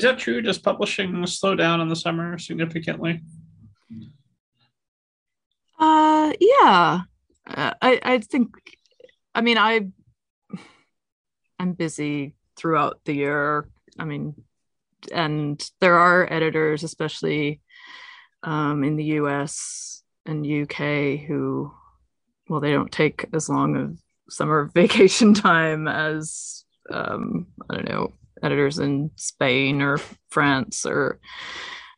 Is that true? Does publishing slow down in the summer significantly? Uh, yeah. Uh, I I think. I mean, I I'm busy throughout the year. I mean, and there are editors, especially um, in the U.S. and UK, who well, they don't take as long of summer vacation time as um, I don't know editors in Spain or France or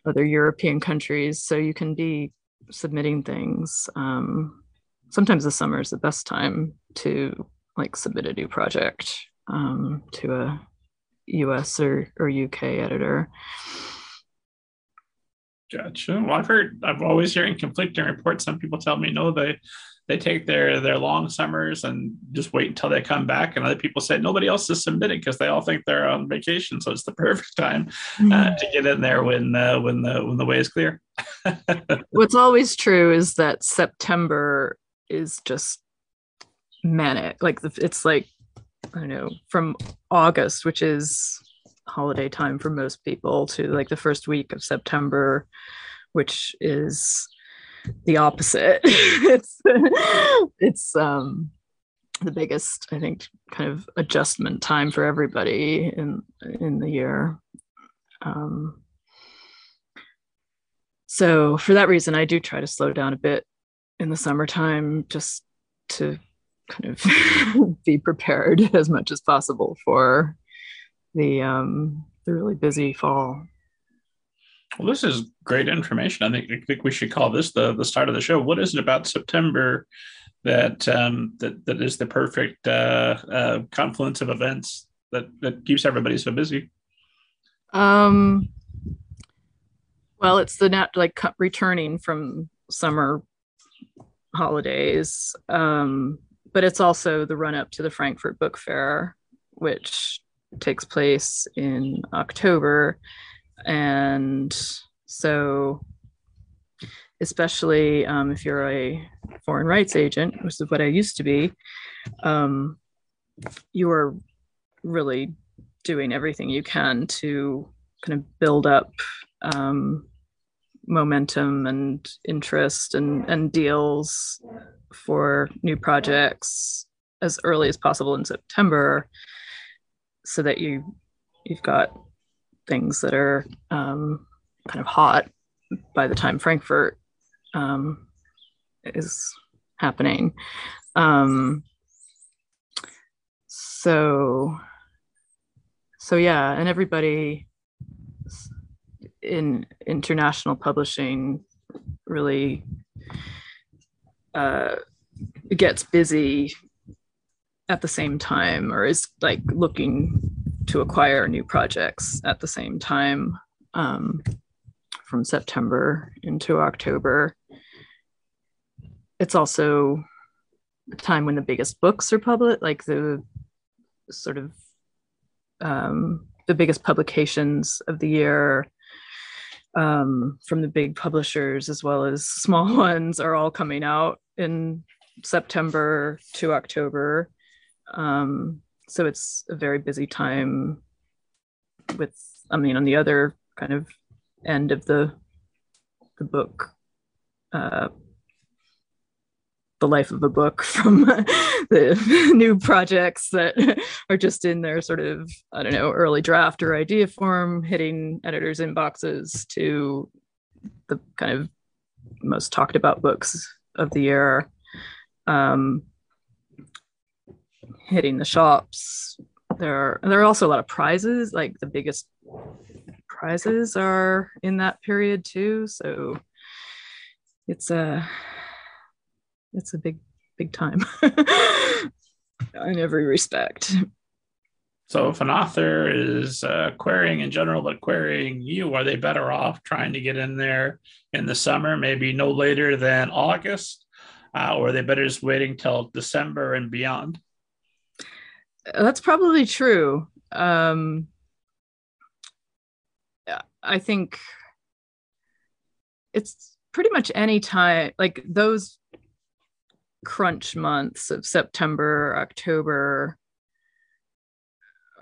other European countries. So you can be submitting things. Um, sometimes the summer is the best time to like submit a new project um, to a US or, or UK editor. Gotcha. Well, I've heard, I've always hearing conflicting reports. Some people tell me no, they they take their their long summers and just wait until they come back, and other people say nobody else is submitting because they all think they're on vacation, so it's the perfect time uh, to get in there when uh, when the when the way is clear. What's always true is that September is just manic. Like it's like I don't know from August, which is holiday time for most people, to like the first week of September, which is the opposite. it's it's um the biggest, I think, kind of adjustment time for everybody in in the year. Um, so for that reason, I do try to slow down a bit in the summertime just to kind of be prepared as much as possible for the um, the really busy fall. Well, this is great information. I think I think we should call this the the start of the show. What is it about September that um, that that is the perfect uh, uh, confluence of events that that keeps everybody so busy? Um, well, it's the net like returning from summer holidays, um, but it's also the run up to the Frankfurt Book Fair, which takes place in October. And so, especially um, if you're a foreign rights agent, which is what I used to be, um, you are really doing everything you can to kind of build up um, momentum and interest and, and deals for new projects as early as possible in September so that you you've got things that are um, kind of hot by the time Frankfurt um, is happening. Um, so, so yeah, and everybody in international publishing really uh, gets busy at the same time or is like looking to acquire new projects at the same time um, from September into October. It's also a time when the biggest books are published, like the sort of um, the biggest publications of the year um, from the big publishers as well as small ones are all coming out in September to October. Um, so it's a very busy time with, I mean, on the other kind of end of the the book, uh, the life of a book from the new projects that are just in their sort of, I don't know, early draft or idea form, hitting editors' inboxes to the kind of most talked about books of the year. Um, hitting the shops. There are there are also a lot of prizes. Like the biggest prizes are in that period too. So it's a it's a big big time in every respect. So if an author is uh, querying in general, but querying you, are they better off trying to get in there in the summer, maybe no later than August, uh, or are they better just waiting till December and beyond? That's probably true. Um, I think it's pretty much any time, like those crunch months of September, October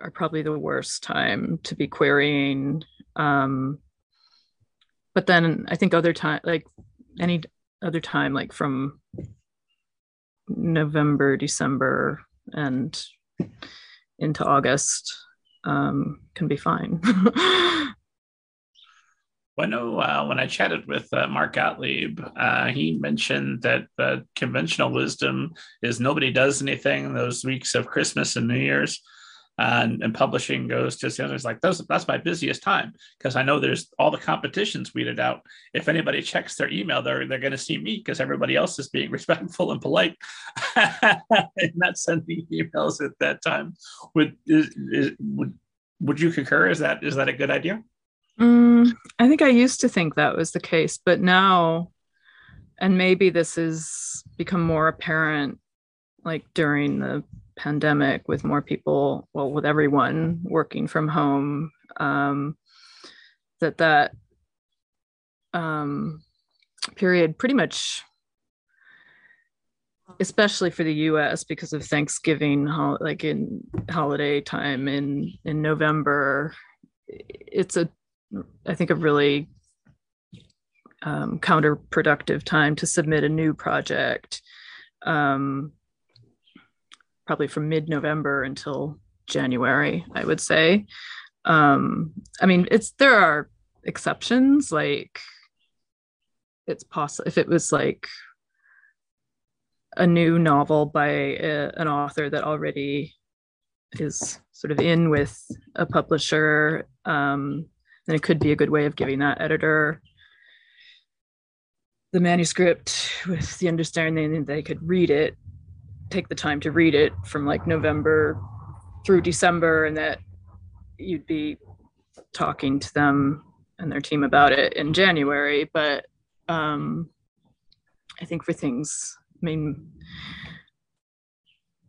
are probably the worst time to be querying. Um, but then I think other time, like any other time, like from November, December, and into August, um, can be fine. I know uh, when I chatted with uh, Mark Gottlieb, uh, he mentioned that uh, conventional wisdom is nobody does anything those weeks of Christmas and New Year's. And, and publishing goes to others like that's, that's my busiest time because I know there's all the competitions weeded out. If anybody checks their email, they're they're going to see me because everybody else is being respectful and polite and not sending emails at that time. Would is, is, would would you concur? Is that is that a good idea? Mm, I think I used to think that was the case, but now, and maybe this has become more apparent like during the pandemic with more people, well, with everyone working from home, um, that that um, period pretty much especially for the US because of Thanksgiving like in holiday time in in November it's a I think, a really um, counterproductive time to submit a new project, um, probably from mid November until January, I would say. Um, I mean, it's there are exceptions, like it's possible if it was like a new novel by a, an author that already is sort of in with a publisher um, then it could be a good way of giving that editor the manuscript with the understanding that they could read it, take the time to read it from like November through December, and that you'd be talking to them and their team about it in January. But um, I think for things, I mean,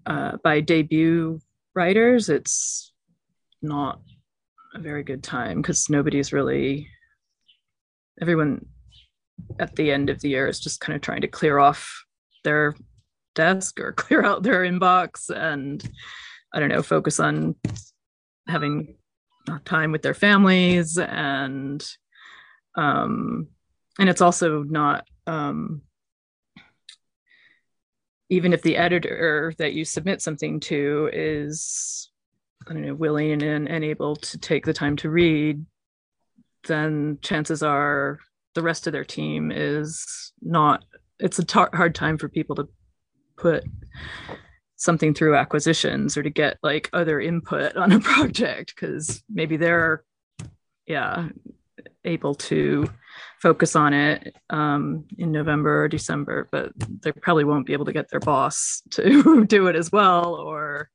uh, by debut writers, it's not a very good time because nobody's really everyone at the end of the year is just kind of trying to clear off their desk or clear out their inbox and I don't know, focus on having time with their families and um and it's also not um even if the editor that you submit something to is I don't know, willing and, and able to take the time to read, then chances are the rest of their team is not. It's a tar- hard time for people to put something through acquisitions or to get like other input on a project because maybe they're, yeah, able to focus on it um, in November or December, but they probably won't be able to get their boss to do it as well or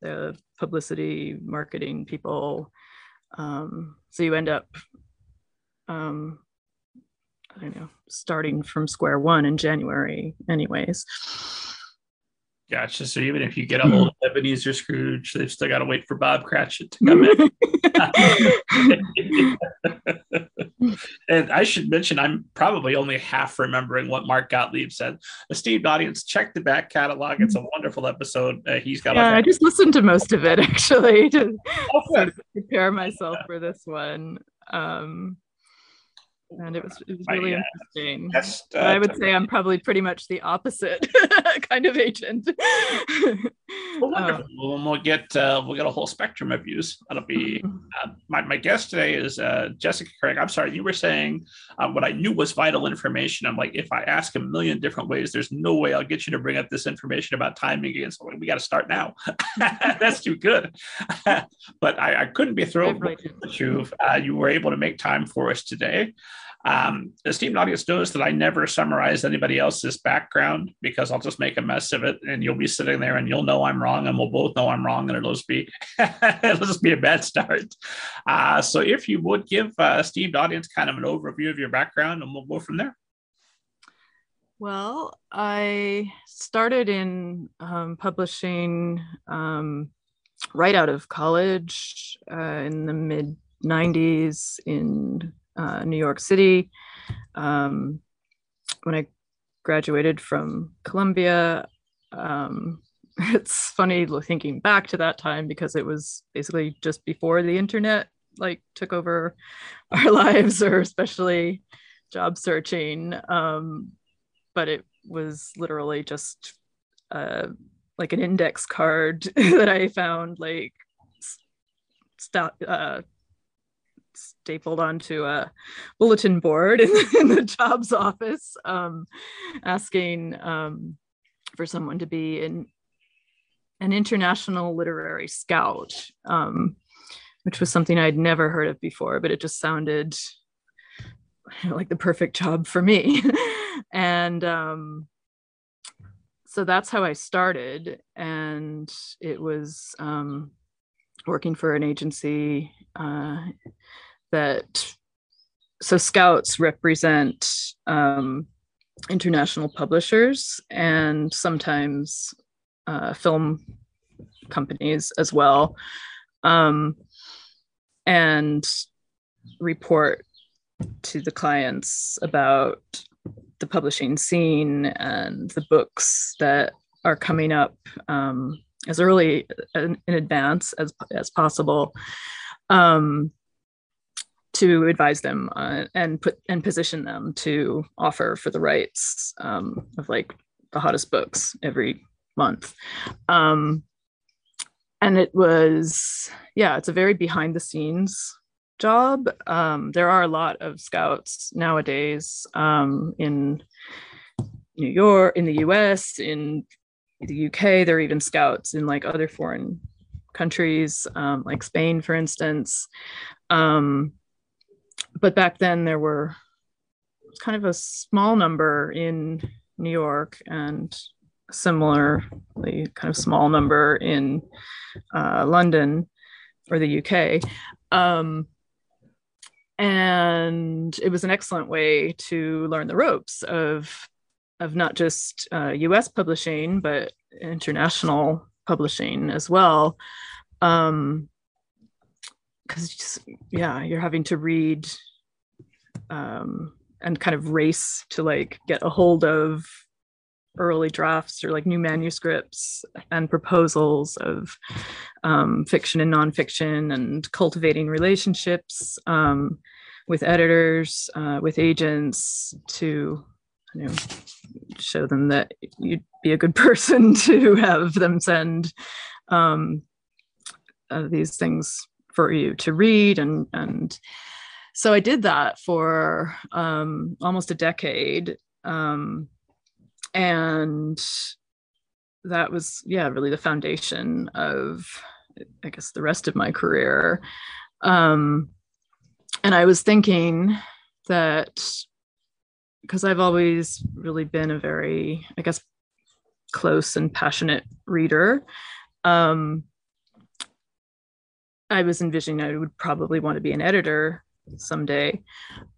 the publicity marketing people. Um, so you end up um, i don't know starting from square one in january anyways Gotcha. So even if you get a hold of Ebenezer Scrooge, they've still got to wait for Bob Cratchit to come in. and I should mention, I'm probably only half remembering what Mark Gottlieb said. Esteemed audience, check the back catalog. It's a wonderful episode. Uh, he's got. Yeah, I just listened to most of it actually to oh, sort of prepare myself for this one. Um, and it was it was really uh, interesting. uh, I would say I'm probably pretty much the opposite kind of agent. well, wonderful. Um, we'll get uh, we'll get a whole spectrum of views. That'll be uh, my my guest today is uh, Jessica Craig. I'm sorry, you were saying uh, what I knew was vital information. I'm like, if I ask a million different ways, there's no way I'll get you to bring up this information about timing again. So we got to start now. That's too good. but I, I, couldn't be thrilled with you. you were able to make time for us today. Um, esteemed audience knows that I never summarize anybody else's background because I'll just make a mess of it, and you'll be sitting there and you'll know I'm wrong, and we'll both know I'm wrong, and it'll just be it'll just be a bad start. Uh, so if you would give uh, esteemed audience kind of an overview of your background, and we'll go from there. Well, I started in um, publishing um, right out of college uh, in the mid 90s in uh, New York City. Um, when I graduated from Columbia, um, it's funny thinking back to that time because it was basically just before the internet like took over our lives or especially job searching um, but it was literally just uh, like an index card that i found like st- uh, stapled onto a bulletin board in, in the jobs office um, asking um, for someone to be in an international literary scout, um, which was something I'd never heard of before, but it just sounded like the perfect job for me. and um, so that's how I started. And it was um, working for an agency uh, that, so scouts represent um, international publishers and sometimes uh, film companies as well, um, and report to the clients about the publishing scene and the books that are coming up um, as early in, in, advance as, as possible. Um, to advise them uh, and put and position them to offer for the rights um, of like the hottest books every month. Um, and it was, yeah, it's a very behind the scenes job. Um, there are a lot of scouts nowadays um, in New York, in the US, in the UK. There are even scouts in like other foreign countries, um, like Spain, for instance. But back then there were kind of a small number in New York and similarly kind of small number in uh, London or the UK. Um, and it was an excellent way to learn the ropes of of not just uh, U.S. publishing but international publishing as well. Um, because yeah, you're having to read um, and kind of race to like get a hold of early drafts or like new manuscripts and proposals of um, fiction and nonfiction and cultivating relationships um, with editors, uh, with agents to you know show them that you'd be a good person to have them send um, uh, these things for you to read and and so I did that for um, almost a decade. Um, and that was yeah really the foundation of i guess the rest of my career um, and i was thinking that because i've always really been a very i guess close and passionate reader um, i was envisioning i would probably want to be an editor someday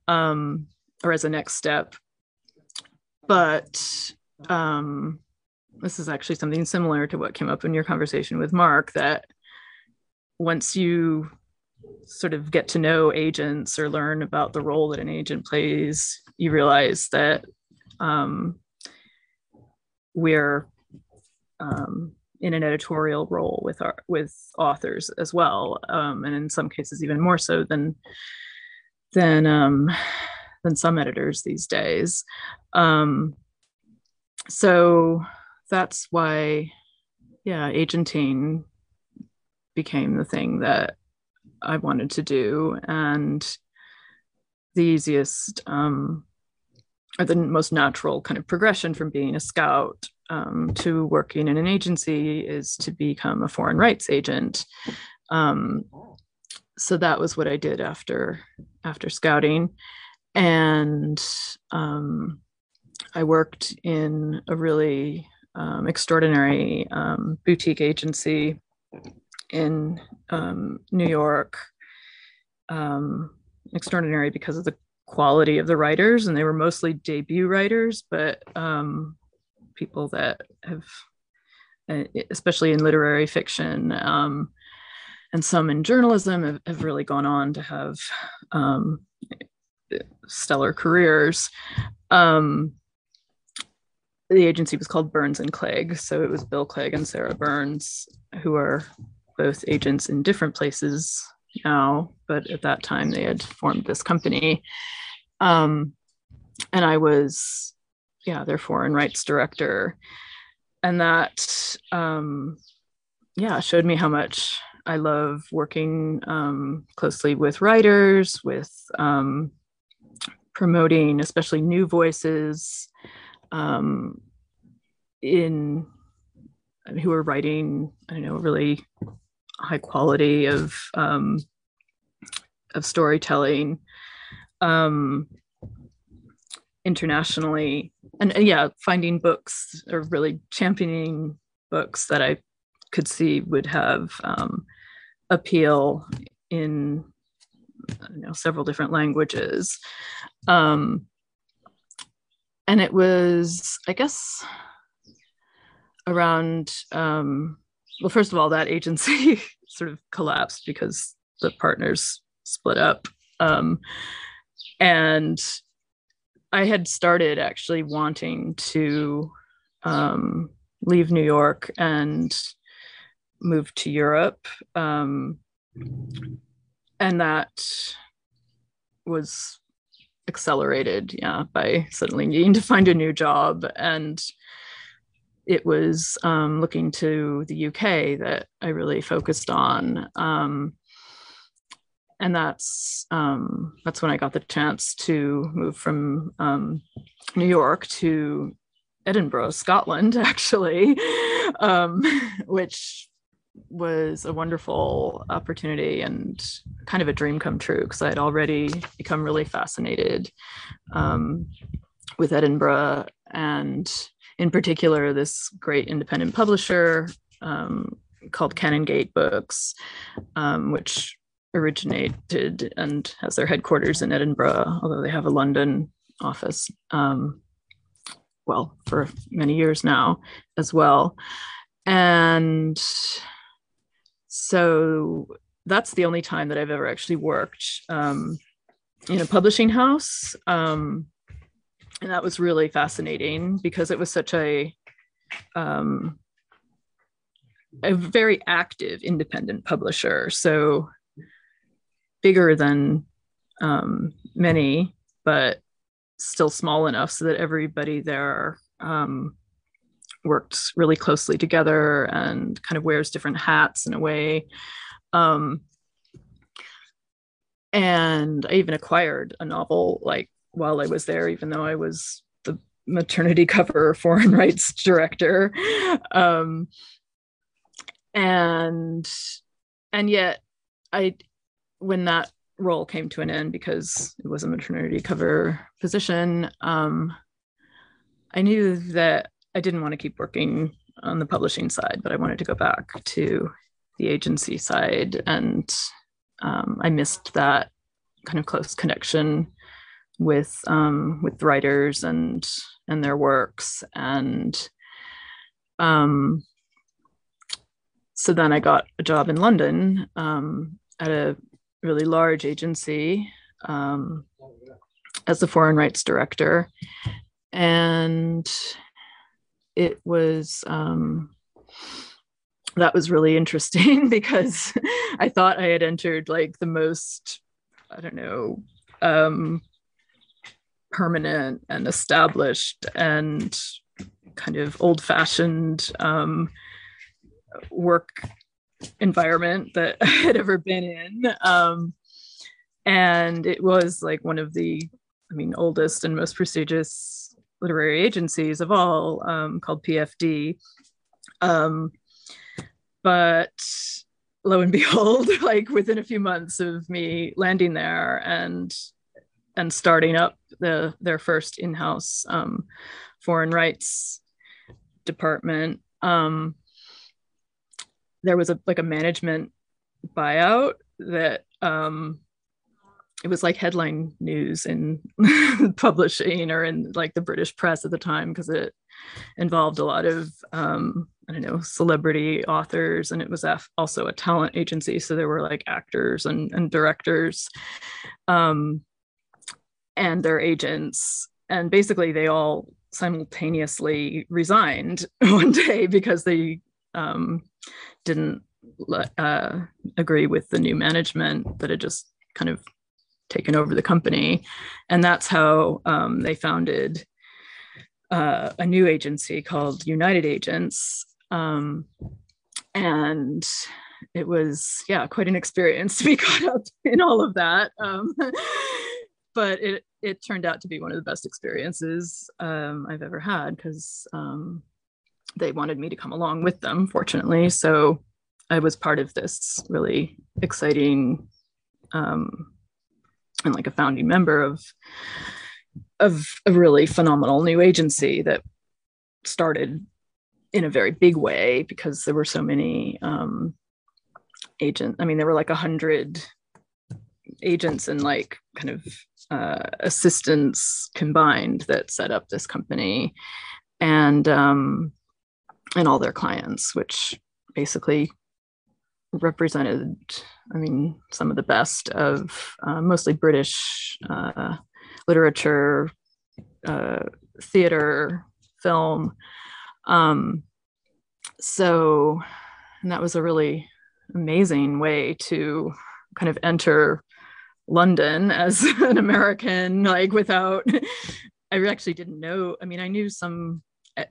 um, or as a next step. But um, this is actually something similar to what came up in your conversation with Mark that once you sort of get to know agents or learn about the role that an agent plays, you realize that um, we're um, in an editorial role with our with authors as well, um, and in some cases even more so than than um, than some editors these days. Um, so that's why, yeah, agenting became the thing that I wanted to do. And the easiest um, or the most natural kind of progression from being a scout um, to working in an agency is to become a foreign rights agent. Um, so that was what I did after after scouting, and um, I worked in a really um, extraordinary um, boutique agency in um, New York. Um, extraordinary because of the quality of the writers, and they were mostly debut writers, but um, people that have, uh, especially in literary fiction, and some in journalism, have, have, really gone on to have stellar careers. Um, the agency was called Burnes and Clegg. So it was Bill Clegg and Sarah Burnes, who are both agents in different places now, but at that time they had formed this company. Um, and I was, yeah, their foreign rights director. And that, um, yeah, showed me how much I love working um, closely with writers, with um, promoting, especially new voices um, in who are writing, I don't know, really high quality of um, of storytelling um, internationally, and, and yeah, finding books or really championing books that I could see would have um, appeal in you know several different languages. Um, and it was i guess around um, well first of all that agency sort of collapsed because the partners split up. Um, and i had started actually wanting to um, leave new york and move to europe um, and that was accelerated yeah by suddenly needing to find a new job. And it was um, looking to the uk that i really focused on um, and that's um, that's when i got the chance to move from um, new york to edinburgh scotland actually um, which was a wonderful opportunity and kind of a dream come true because I had already become really fascinated um, with Edinburgh and, in particular, this great independent publisher um, called Canongate Books, um, which originated and has their headquarters in Edinburgh, although they have a London office. Um, well, for many years now as well. And so that's the only time that I've ever actually worked um, in a publishing house. Um, and that was really fascinating because it was such a um, a very active independent publisher. So bigger than um, many, but still small enough so that everybody there um, worked really closely together and kind of wears different hats in a way. Um, and I even acquired a novel like while I was there, even though I was the maternity cover foreign rights director. Um, and and yet I when that role came to an end because it was a maternity cover position, um, I knew that I didn't want to keep working on the publishing side, but I wanted to go back to the agency side. And um, I missed that kind of close connection with um, with writers and and their works. And um, so then I got a job in London um, at a really large agency um, as the foreign rights director. And it was um, that was really interesting because I thought I had entered like the most I don't know um, permanent and established and kind of old fashioned um, work environment that I had ever been in. Um, and it was like one of the, I mean, oldest and most prestigious literary agencies of all um, called PFD. Um, but lo and behold, like within a few months of me landing there and and starting up the their first in-house um, foreign rights department, um, there was a like a management buyout that um, it was like headline news in publishing or in like the British press at the time because it involved a lot of um, I don't know celebrity authors and it was also a talent agency so there were like actors and, and directors um, and their agents. And basically they all simultaneously resigned one day because they um, didn't uh, agree with the new management that had just kind of taken over the company. And that's how um, they founded uh, a new agency called United Agents. Um, and it was, yeah, quite an experience to be caught up in all of that. Um, but it, it turned out to be one of the best experiences um, I've ever had because um, they wanted me to come along with them, fortunately. So I was part of this really exciting um, and like a founding member of of a really phenomenal new agency that started in a very big way because there were so many um, agents. I mean, there were like a hundred agents and like kind of uh, assistants combined that set up this company, and um, and all their clients, which basically represented, I mean, some of the best of uh, mostly British uh, literature, uh, theater, film. Um, so, and that was a really amazing way to kind of enter London as an American, like without, I actually didn't know. I mean, I knew some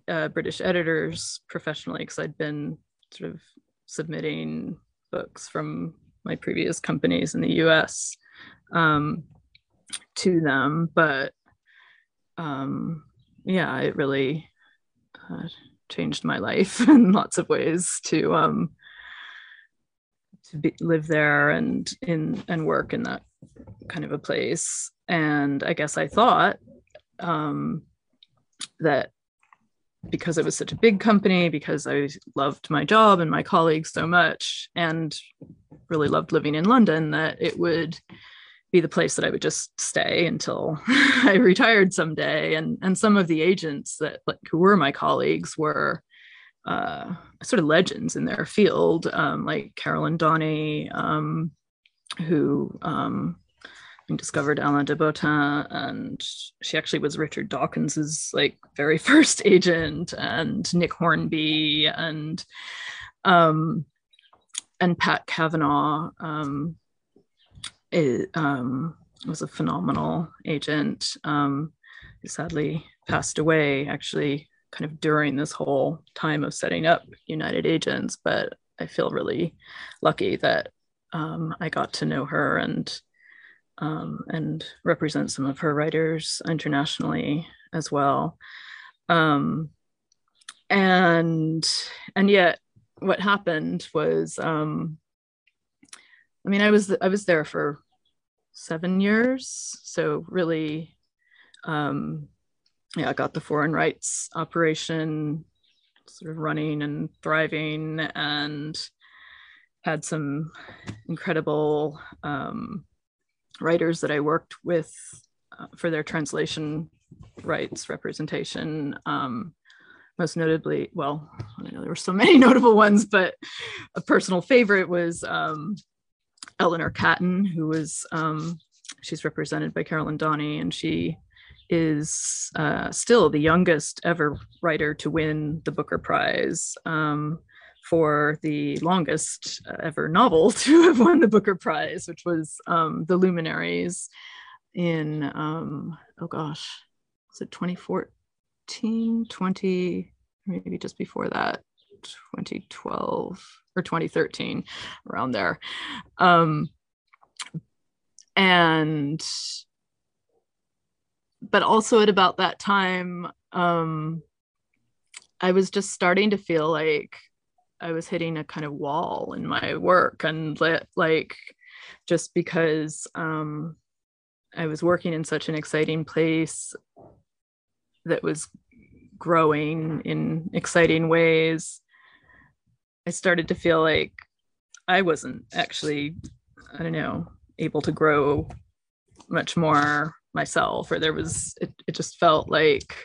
uh, British editors professionally because I'd been sort of submitting books from my previous companies in the US um, to them. But um, yeah, it really uh, changed my life in lots of ways to um, to be, live there and in and work in that kind of a place. And I guess I thought um, that because it was such a big company, because I loved my job and my colleagues so much, and really loved living in London, that it would be the place that I would just stay until I retired someday. And and some of the agents that like who were my colleagues were uh, sort of legends in their field, um, like Carolyn Dawnay, um, who um, discovered Alain de Botton, and she actually was Richard Dawkins's like very first agent, and Nick Hornby, and um, and Pat Kavanagh um, it, um, was a phenomenal agent. Um, who sadly passed away actually kind of during this whole time of setting up United Agents, but I feel really lucky that um, I got to know her and um, and represent some of her writers internationally as well. Um, and and yet, what happened was, um, I mean, I was I was there for seven years, so really, um, yeah, I got the foreign rights operation sort of running and thriving, and had some incredible um, writers that I worked with uh, for their translation rights representation. Um, most notably, well, I know there were so many notable ones, but a personal favorite was um, Eleanor Catton, who was um, she's represented by Carolyn Dawnay, and she is uh, still the youngest ever writer to win the Booker Prize. Um, for the longest uh, ever novel to have won the Booker Prize, which was um, The Luminaries in, um, oh gosh, was it 2014, 20, maybe just before that, 2012 or 2013, around there. Um, and, but also at about that time, um, I was just starting to feel like I was hitting a kind of wall in my work and like just because um, I was working in such an exciting place that was growing in exciting ways, I started to feel like I wasn't actually, I don't know, able to grow much more myself, or there was, it, it just felt like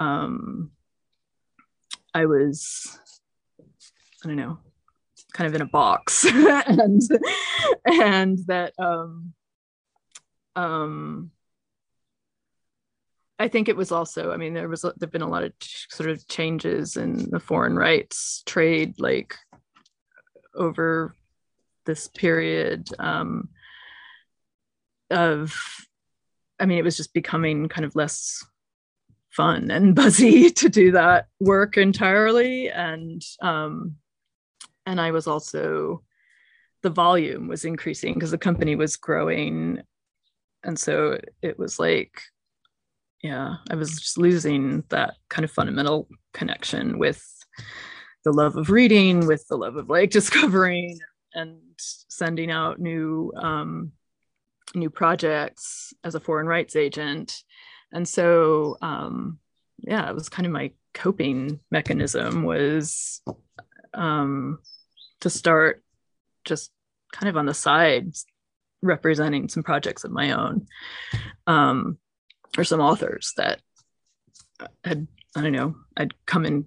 um, I was I don't know, kind of in a box, and and that um, um, I think it was also, I mean, there was there've been a lot of sort of changes in the foreign rights trade, like over this period um, of, I mean, it was just becoming kind of less fun and buzzy to do that work entirely, and um, and I was also the volume was increasing because the company was growing. And so it was like yeah i was just losing that kind of fundamental connection with the love of reading with the love of like discovering and sending out new um, new projects as a foreign rights agent. And so um, yeah it was kind of my coping mechanism was um, to start just kind of on the side representing some projects of my own um, or some authors that had i don't know i'd come in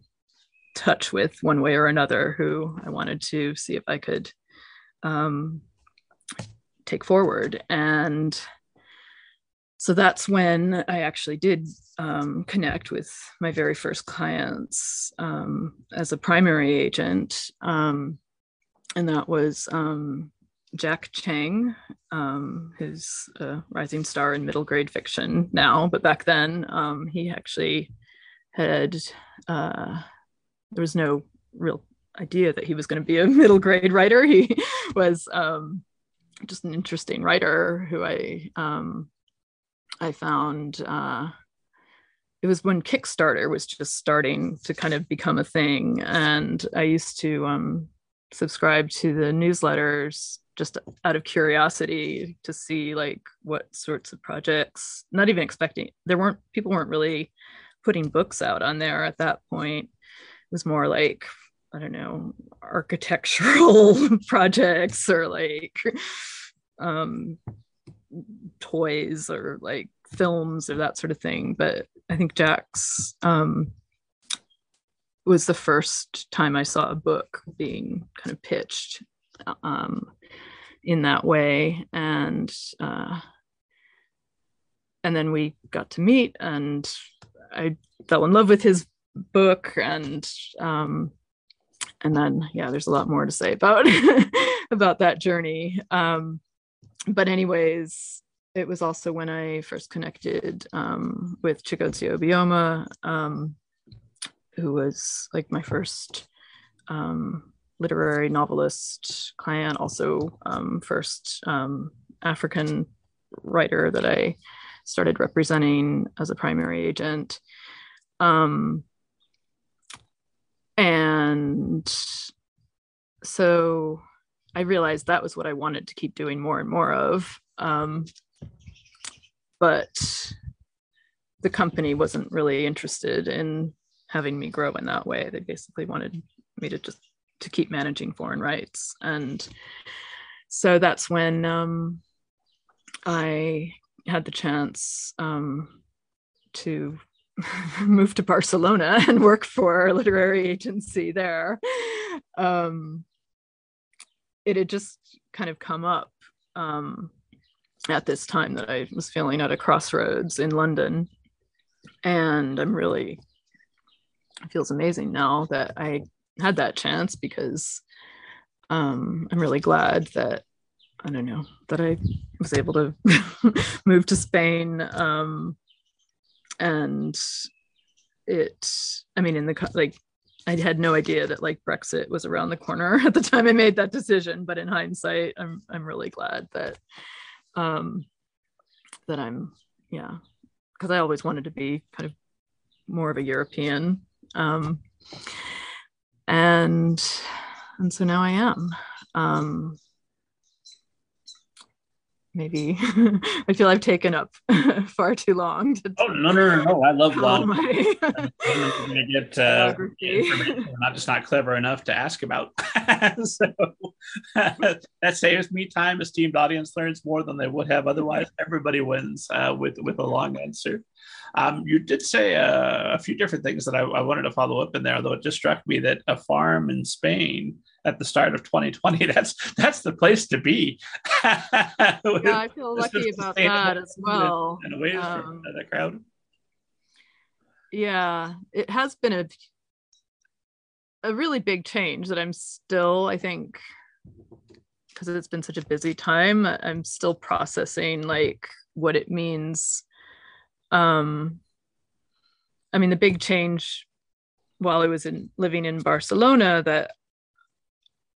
touch with one way or another who i wanted to see if i could um, take forward. And so that's when i actually did um, connect with my very first clients um, as a primary agent um, and that was um, Jack Cheng, um, who's a rising star in middle grade fiction now, but back then um, he actually had, uh, there was no real idea that he was going to be a middle grade writer. He was just an interesting writer who I, um, I found. Uh, it was when Kickstarter was just starting to kind of become a thing, and I used to um, subscribe to the newsletters just out of curiosity to see like what sorts of projects not even expecting there weren't people weren't really putting books out on there at that point it was more like i don't know architectural projects or like um toys or like films or that sort of thing but i think jack's um was the first time i saw a book being kind of pitched um in that way. And uh, and then we got to meet and i fell in love with his book and um, and then yeah there's a lot more to say about about that journey. Um, but anyways it was also when i first connected um, with Chigozie obioma um, who was like my first um, literary novelist client, also um, first um, African writer that I started representing as a primary agent. Um, and so I realized that was what I wanted to keep doing more and more of. Um, but the company wasn't really interested in having me grow in that way. They basically wanted me to just to keep managing foreign rights. And so that's when um, I had the chance um, to move to Barcelona and work for a literary agency there. Um, it had just kind of come up um, at this time that I was feeling at a crossroads in London. And I'm really, it feels amazing now that I had that chance because um, I'm really glad that I don't know that I was able to move to Spain um, and it I mean in the like I had no idea that like Brexit was around the corner at the time I made that decision but in hindsight I'm I'm really glad that um that I'm yeah because I always wanted to be kind of more of a European um and and so now I am. Um, maybe I feel I've taken up far too long. To oh no no no no! I love long. My going to get uh, information I'm just not clever enough to ask about. so that saves me time. Esteemed audience learns more than they would have otherwise. Everybody wins uh, with with a long answer. Um, you did say uh, a few different things that I, I, wanted to follow up in there, though it just struck me that a farm in Spain at the start of 2020, that's that's the place to be. yeah, I feel lucky about that as well. And away um, from the crowd. yeah, it has been a a really big change that I'm still, I think, because it's been such a busy time, I'm still processing like what it means. Um, I mean, the big change while I was in living in Barcelona that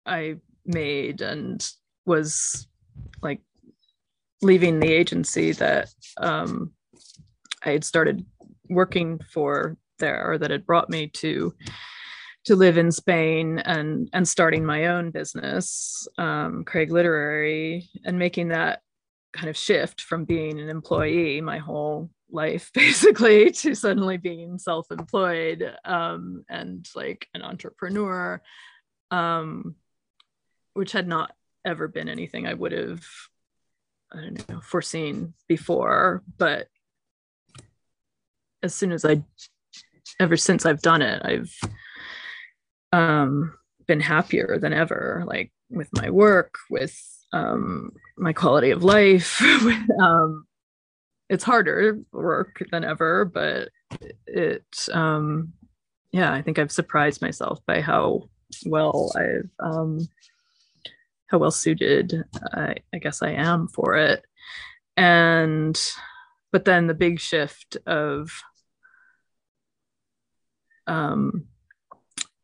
I made and was like leaving the agency that um, I had started working for there or that had brought me to to live in Spain and and starting my own business, um, Craig Literary, and making that kind of shift from being an employee my whole life basically to suddenly being self-employed um, and like an entrepreneur. Um, which had not ever been anything i would have i don't know foreseen before but as soon as i ever since i've done it i've um, been happier than ever like with my work with um, my quality of life um, it's harder work than ever, but it, um, yeah, I think I've surprised myself by how well I've, um, how well suited I, I guess I am for it. And, but then the big shift of, um,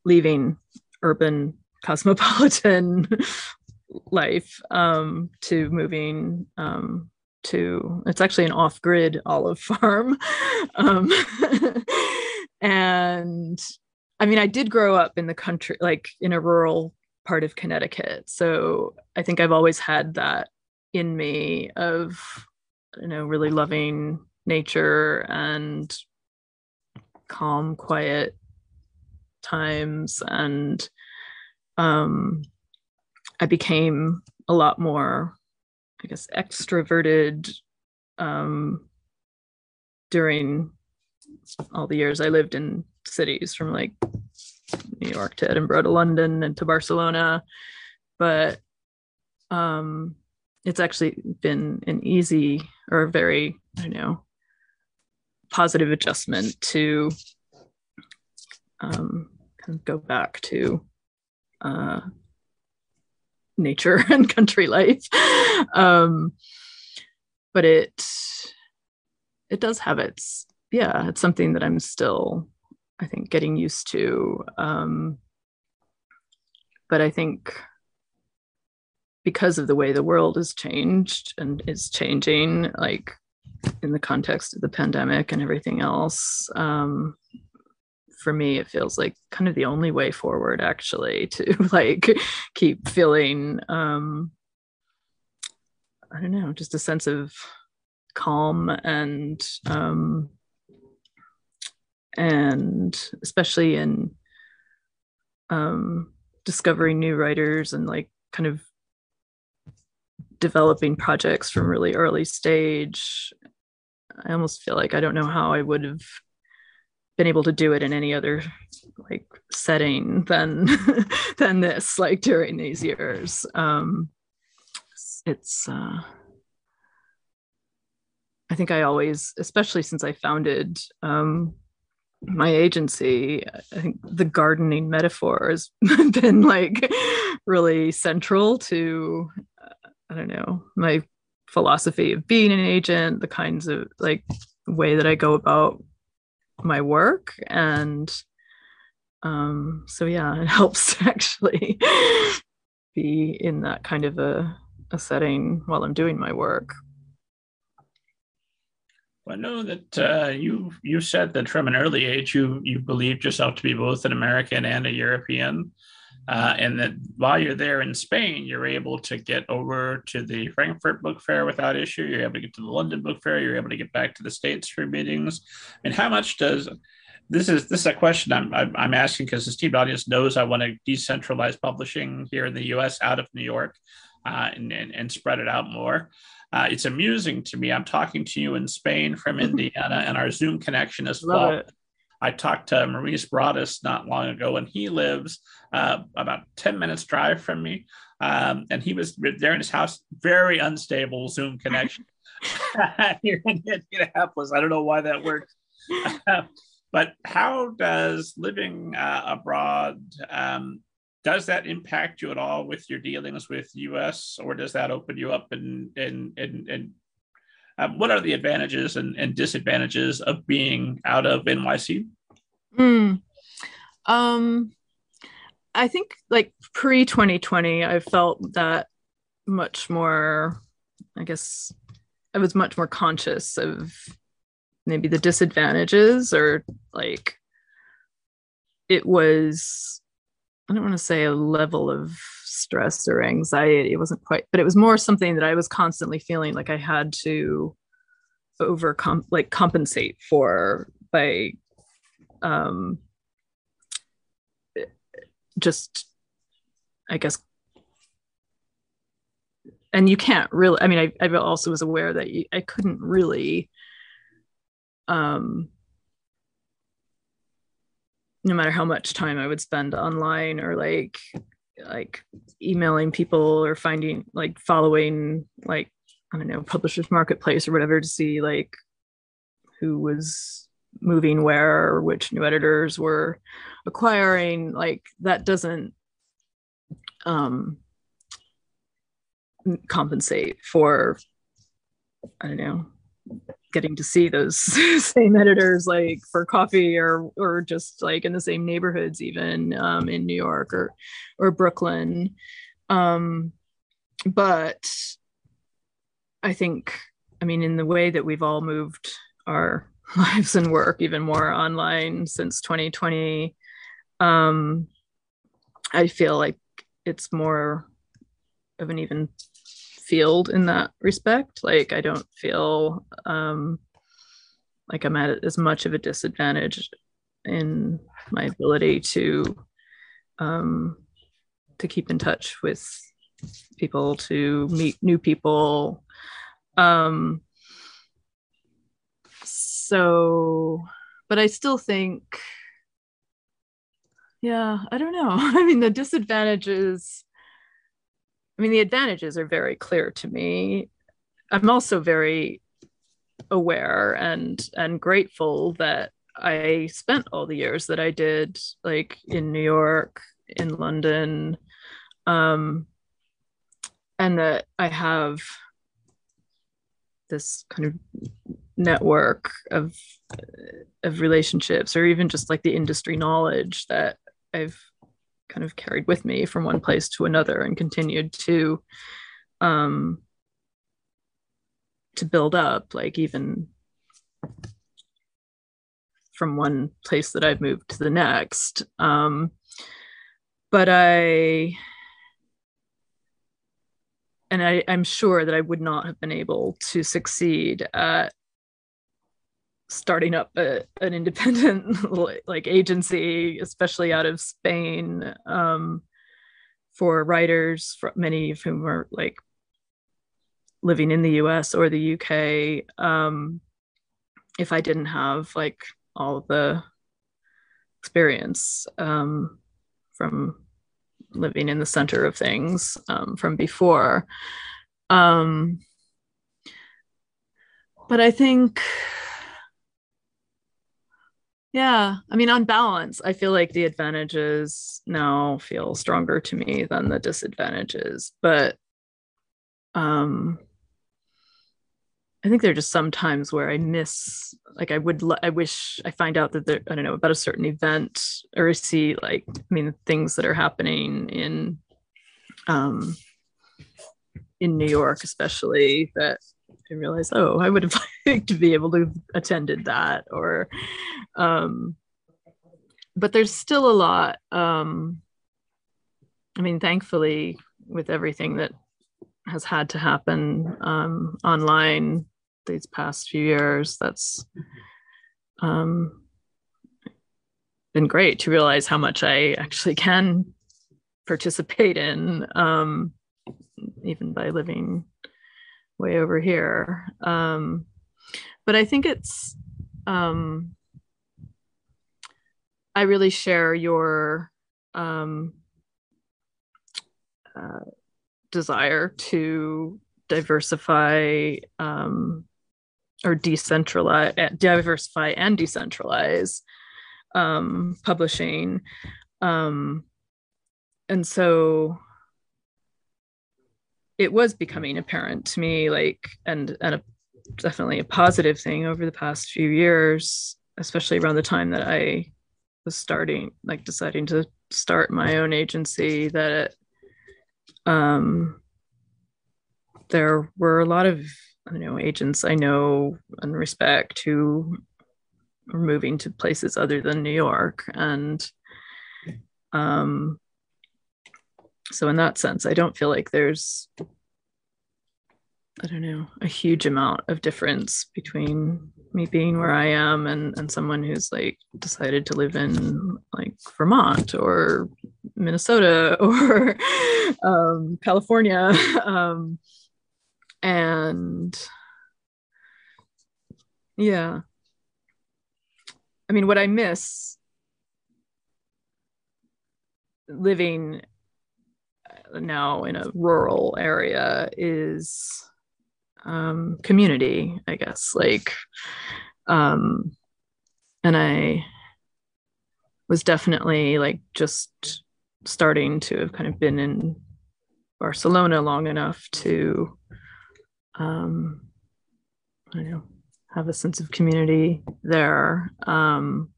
leaving urban cosmopolitan life um, to moving um, to it's actually an off-grid olive farm um, and i mean i did grow up in the country like in a rural part of connecticut. So i think i've always had that in me of you know really loving nature and calm quiet times. And um i became a lot more I guess, extroverted um, during all the years I lived in cities from like New York to Edinburgh to London and to Barcelona. But um, it's actually been an easy or a very, I don't know, positive adjustment to um, kind of go back to uh, nature and country life um but it it does have its yeah it's something that i'm still i think getting used to um but i think because of the way the world has changed and is changing like in the context of the pandemic and everything else um for me it feels like kind of the only way forward actually to like keep feeling um i don't know just a sense of calm and um and especially in um discovering new writers and like kind of developing projects from really early stage i almost feel like i don't know how i would have been able to do it in any other like setting than than this like during these years. Um it's uh i think i always especially since i founded um my agency i think the gardening metaphor has been like really central to uh, i don't know my philosophy of being an agent the kinds of like way that i go about my work. And um so yeah it helps to actually be in that kind of a, a setting while i'm doing my work I know that uh, you you said that from an early age you you believed yourself to be both an American and a European, uh, and that while you're there in Spain, you're able to get over to the Frankfurt Book Fair without issue. You're able to get to the London Book Fair. You're able to get back to the States for meetings. And how much does this is this is a question I'm I'm asking because the esteemed audience knows I want to decentralize publishing here in the U.S. out of New York uh, and, and, and spread it out more. Uh, it's amusing to me. I'm talking to you in Spain from Indiana, and our Zoom connection is flawed. I talked to Maurice Broaddus not long ago, and he lives uh, about 10 minutes drive from me. Um, and he was there in his house, very unstable Zoom connection here in Indianapolis. I don't know why that works. but how does living uh, abroad um, does that impact you at all with your dealings with us or does that open you up and and and, and um, what are the advantages and, and, disadvantages of being out of nyc mm. um i think like pre 2020 i felt that much more i guess i was much more conscious of maybe the disadvantages or like it was I don't want to say a level of stress or anxiety. It wasn't quite, but it was more something that I was constantly feeling like I had to overcome, like compensate for by um, just, I guess. And you can't really, I mean, I, I also was aware that you, I couldn't really um, no matter how much time I would spend online or like like emailing people or finding like following like I don't know publishers marketplace or whatever to see like who was moving where or which new editors were acquiring like that doesn't um compensate for I don't know getting to see those same editors like for coffee or or just like in the same neighborhoods even um, in New York or or Brooklyn. Um, but I think I mean in the way that we've all moved our lives and work even more online since 2020 um, I feel like it's more of an even field in that respect. Like I don't feel um, like I'm at as much of a disadvantage in my ability to um, to keep in touch with people, to meet new people. Um, so, but I still think, yeah, I don't know. I mean, the disadvantages I mean, the advantages are very clear to me. I'm also very aware and and grateful that I spent all the years that I did, like in New York, in London, um, and that I have this kind of network of of relationships, or even just like the industry knowledge that I've kind of carried with me from one place to another and continued to um to build up like even from one place that I've moved to the next. Um but I and I, I'm sure that I would not have been able to succeed at starting up a, an independent like agency, especially out of Spain, um, for writers, many of whom are like living in the U.S. or the U.K. Um, if I didn't have like all the experience um, from living in the center of things um, from before. Um, but I think yeah, I mean, on balance, I feel like the advantages now feel stronger to me than the disadvantages. But um, I think there are just some times where I miss, like, I would, I wish I find out that there, I don't know, about a certain event or see, like, I mean, things that are happening in, um, in New York, especially that I realized, oh, I would have liked to be able to have attended that or um but there's still a lot um I mean, thankfully, with everything that has had to happen um, online these past few years, that's um, been great to realize how much I actually can participate in, um, even by living way over here. Um, but I think it's, um, I really share your um, uh, desire to diversify um, or decentralize, diversify and decentralize um, publishing. Um, and so it was becoming apparent to me, like, and, and a, definitely a positive thing over the past few years, especially around the time that I was starting, like, deciding to start my own agency, that it, um, there were a lot of I know agents I know and respect who are moving to places other than New York, and um, so in that sense, I don't feel like there's I don't know a huge amount of difference between me being where I am and and someone who's like decided to live in like Vermont or Minnesota or um, California. Um, and yeah. I mean, what I miss living now in a rural area is um, community, I guess. Like, um, and I was definitely like just starting to have kind of been in Barcelona long enough to um, I don't know, have a sense of community there. Um,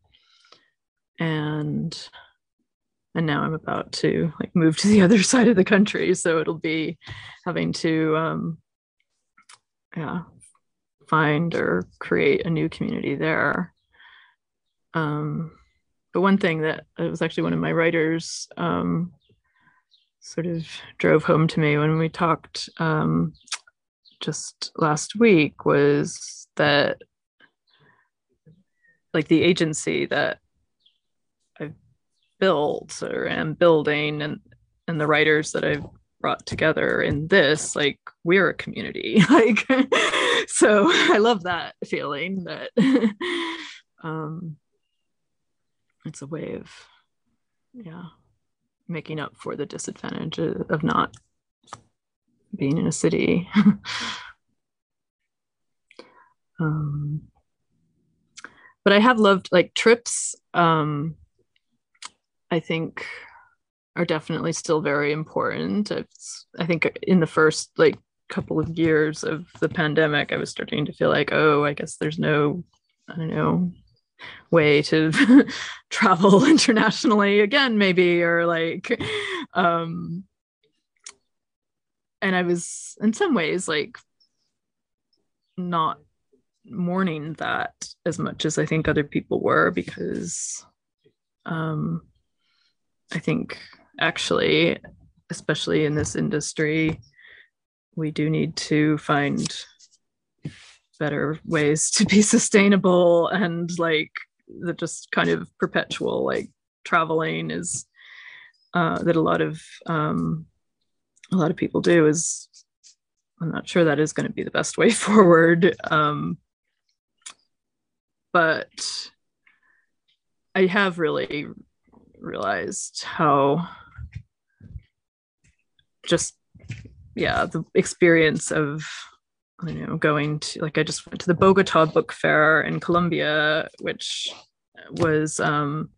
and and now I'm about to like move to the other side of the country, so it'll be having to um, yeah find or create a new community there. Um, but one thing that it was actually one of my writers um, sort of drove home to me when we talked um, just last week was that like the agency that built or am building and and the writers that I've brought together in this like we're a community like so I love that feeling that um it's a way of yeah making up for the disadvantage of not being in a city. um, but I have loved like trips. Um, I think are definitely still very important. It's, I think in the first like couple of years of the pandemic, I was starting to feel like, oh, I guess there's no, I don't know, way to travel internationally again, maybe, or like, um, and I was in some ways like not mourning that as much as I think other people were because um, I think actually, especially in this industry, we do need to find better ways to be sustainable and like the just kind of perpetual like traveling is uh, that a lot of um, a lot of people do is I'm not sure that is going to be the best way forward. Um, but I have really realized how just yeah the experience of you know going to like I just went to the Bogota Book Fair in Colombia, which was um,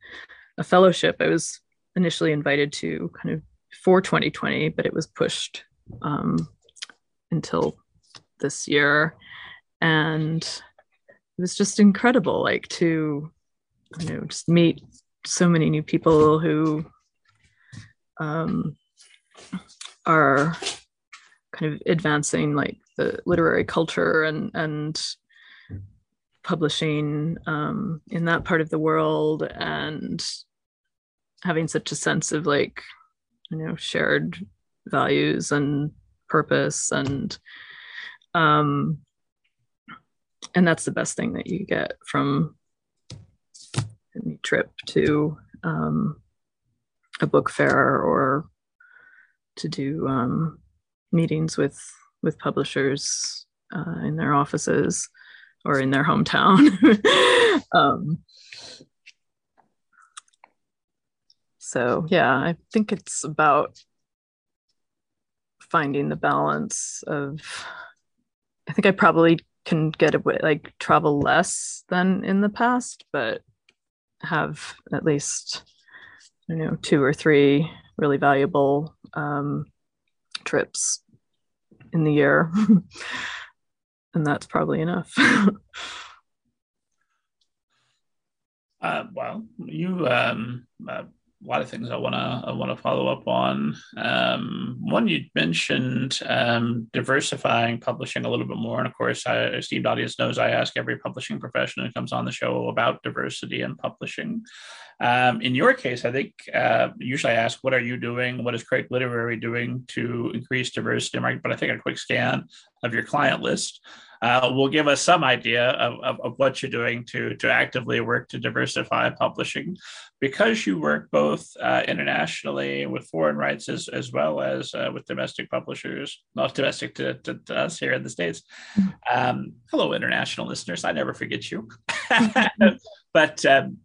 a fellowship. I was initially invited to kind of for 2020, but it was pushed um, until this year. And it was just incredible, like to, you know, just meet so many new people who um, are kind of advancing like the literary culture and and publishing um, in that part of the world and having such a sense of like you know shared values and purpose and um and that's the best thing that you get from trip to um a book fair or to do um meetings with with publishers uh, in their offices or in their hometown. Um So, yeah, I think it's about finding the balance of, I think I probably can get away, like travel less than in the past, but have at least you know two or three really valuable um, trips in the year. And that's probably enough. Uh, well you um, uh, a lot of things I want to I want to follow up on. Um, one you mentioned um, diversifying publishing a little bit more, and of course, I, esteemed audience knows I ask every publishing professional who comes on the show about diversity in publishing. Um, in your case, I think uh, usually I ask, "What are you doing? What is Craig Literary doing to increase diversity?" But I think a quick scan of your client list uh, will give us some idea of, of, of, what you're doing to, to actively work to diversify publishing. Because you work both uh, internationally with foreign rights as, as well as uh, with domestic publishers, not domestic to, to, to, us here in the States. Um, hello, international listeners. I never forget you. but um,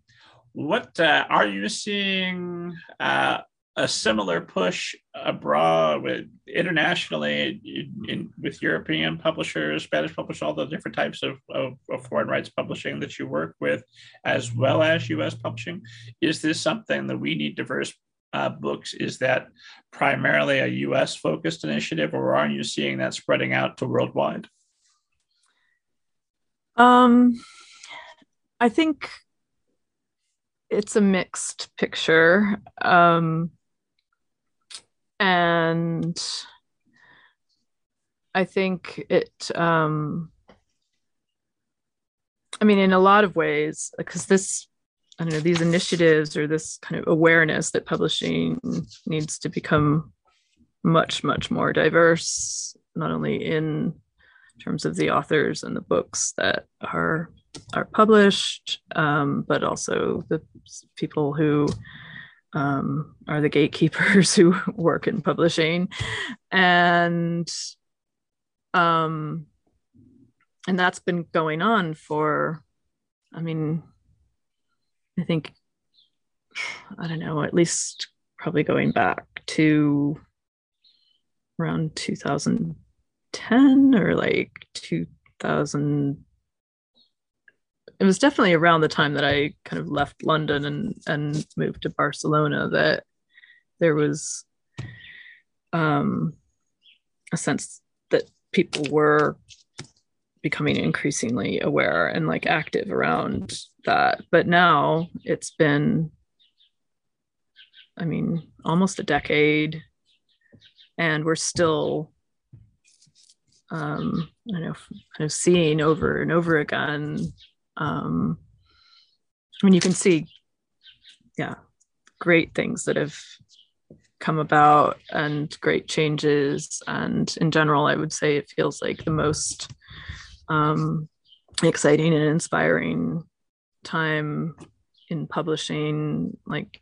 what uh, are you seeing uh, a similar push abroad with internationally in, in, with European publishers, Spanish publishers, all the different types of, of, of, foreign rights publishing that you work with, as well as US publishing. Is this something that we need diverse uh, books? Is that primarily a US focused initiative, or are you seeing that spreading out to worldwide? Um, I think it's a mixed picture. Um, and I think it, um, I mean, in a lot of ways, because this, I don't know, these initiatives or this kind of awareness that publishing needs to become much, much more diverse, not only in terms of the authors and the books that are are published, um, but also the people who um, are the gatekeepers who work in publishing, and um, and that's been going on for, I mean, I think I don't know, at least probably going back to around 2010 or like 2000 it was definitely around the time that I kind of left London and and moved to Barcelona that there was um, a sense that people were becoming increasingly aware and like active around that. But now it's been, I mean, almost a decade, and we're still um, I know, kind of seeing over and over again um, I mean, you can see, yeah, great things that have come about and great changes. And in general, I would say it feels like the most um, exciting and inspiring time in publishing, like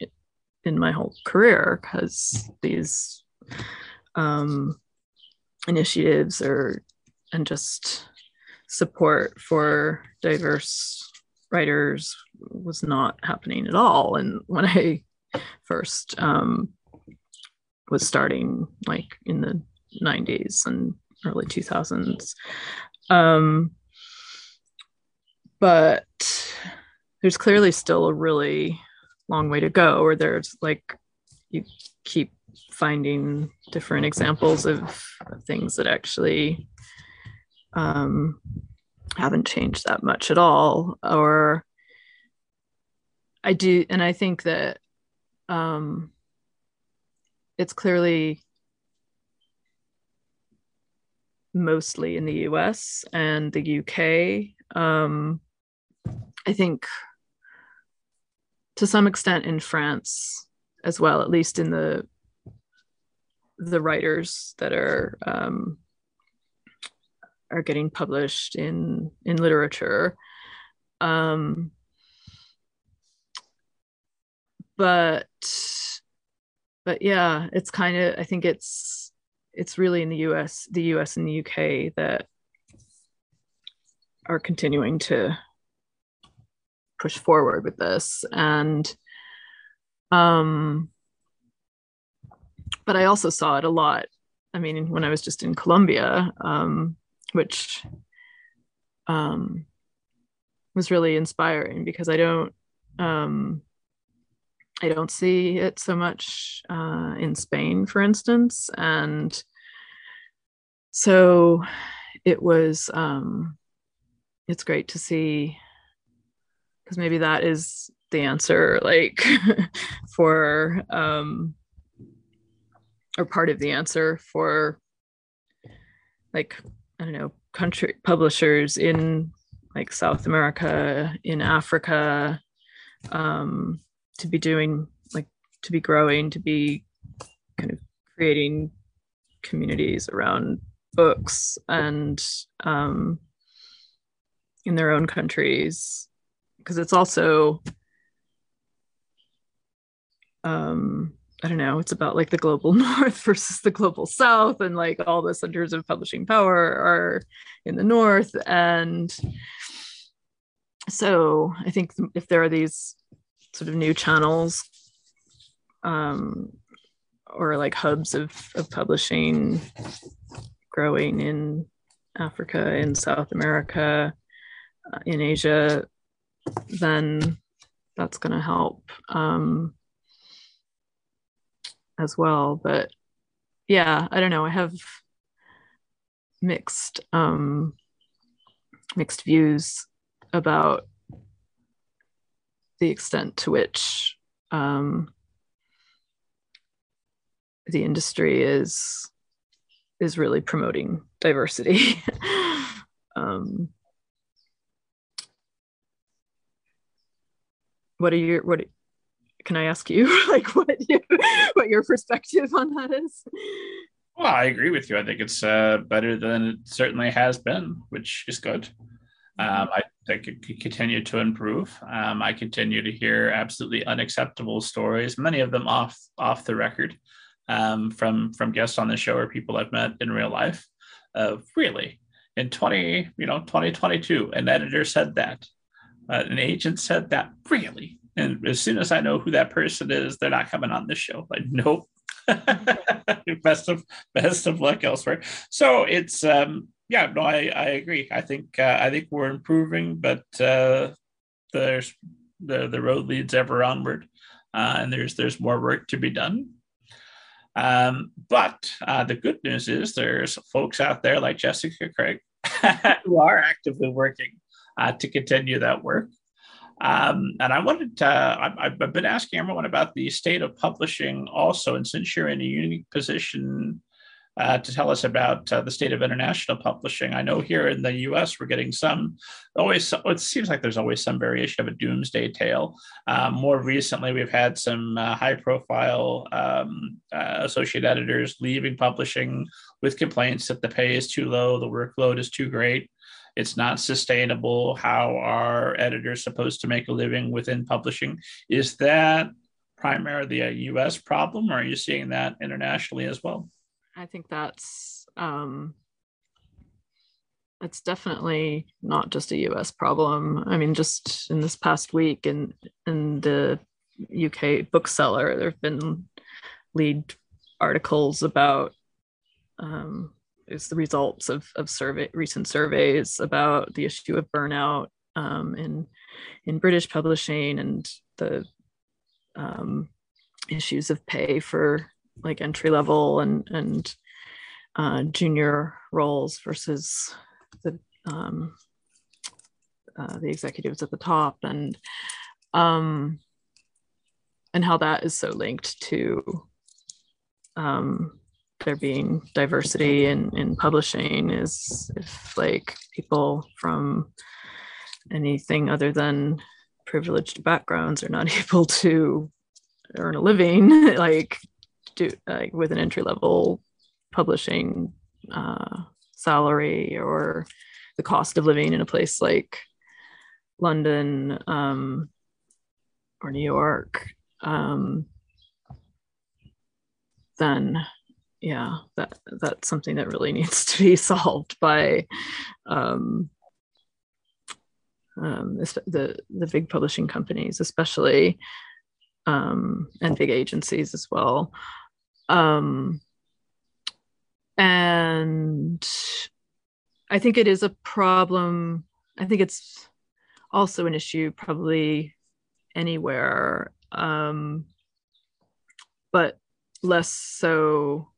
in my whole career, because these um, initiatives are and just support for diverse writers was not happening at all. And when I first um, was starting, like in the 90s and early 2000s. Um, but there's clearly still a really long way to go, or there's like you keep finding different examples of, of things that actually um, haven't changed that much at all. Or I do, and I think that um, it's clearly mostly in the US and the UK. Um, I think to some extent in France as well, at least in the the writers that are um, are getting published in in literature. Um, but but yeah it's kind of i think it's it's really in the us the us and the uk that are continuing to push forward with this. And um but i also saw it a lot i mean when i was just in colombia um which um, was really inspiring because I don't Um, I don't see it so much uh, in Spain, for instance. And so it was, um, it's great to see because maybe that is the answer, like for, um, or part of the answer for like, I don't know, country publishers in like South America, in Africa, um, to be doing like to be growing, to be kind of creating communities around books and um, in their own countries. Because it's also um, I don't know, it's about like the global north versus the global south, and like all the centers of publishing power are in the north. And so I think if there are these sort of new channels um, or like hubs of, of publishing growing in Africa, in South America, uh, in Asia, then that's going to help um, as well. But yeah, I don't know. I have mixed um, mixed views about the extent to which um, the industry is is really promoting diversity. um, what are your what can I ask you like what you, what your perspective on that is? Well, I agree with you. I think it's uh, better than it certainly has been, which is good. Um, I think it could continue to improve. Um, I continue to hear absolutely unacceptable stories, many of them off off the record, um, from from guests on the show or people I've met in real life. Of really, in twenty you know twenty twenty two, an editor said that, uh, an agent said that. Really, and as soon as I know who that person is, they're not coming on this show. Like, nope. best of best of luck elsewhere. So it's um yeah, no, I, I agree. I think uh, I think we're improving, but uh, there's the the road leads ever onward, uh, and there's there's more work to be done. Um, but uh, the good news is there's folks out there like Jessica Craig who are actively working uh, to continue that work. Um, and I wanted to, I've, I've been asking everyone about the state of publishing also. And since you're in a unique position uh, to tell us about uh, the state of international publishing. I know here in the US, we're getting some, always, it seems like there's always some variation of a doomsday tale. Um, more recently, we've had some uh, high profile um, uh, associate editors leaving publishing with complaints that the pay is too low, the workload is too great. It's not sustainable. How are editors supposed to make a living within publishing? Is that primarily a US problem, or are you seeing that internationally as well? I think that's um, it's definitely not just a US problem. I mean, just in this past week in in the UK bookseller, there have been lead articles about um, it's the results of of survey recent surveys about the issue of burnout um, in in British publishing and the um, issues of pay for like entry level and and uh, junior roles versus the um, uh, the executives at the top and um, and how that is so linked to um, there being diversity in, in publishing is if like people from anything other than privileged backgrounds are not able to earn a living like do like with an entry level publishing uh, salary or the cost of living in a place like London um, or New York, um, then yeah, that that's something that really needs to be solved by um, um, the the big publishing companies, especially, um, and big agencies as well. Um, and I think it is a problem. I think it's also an issue, probably anywhere um, but less so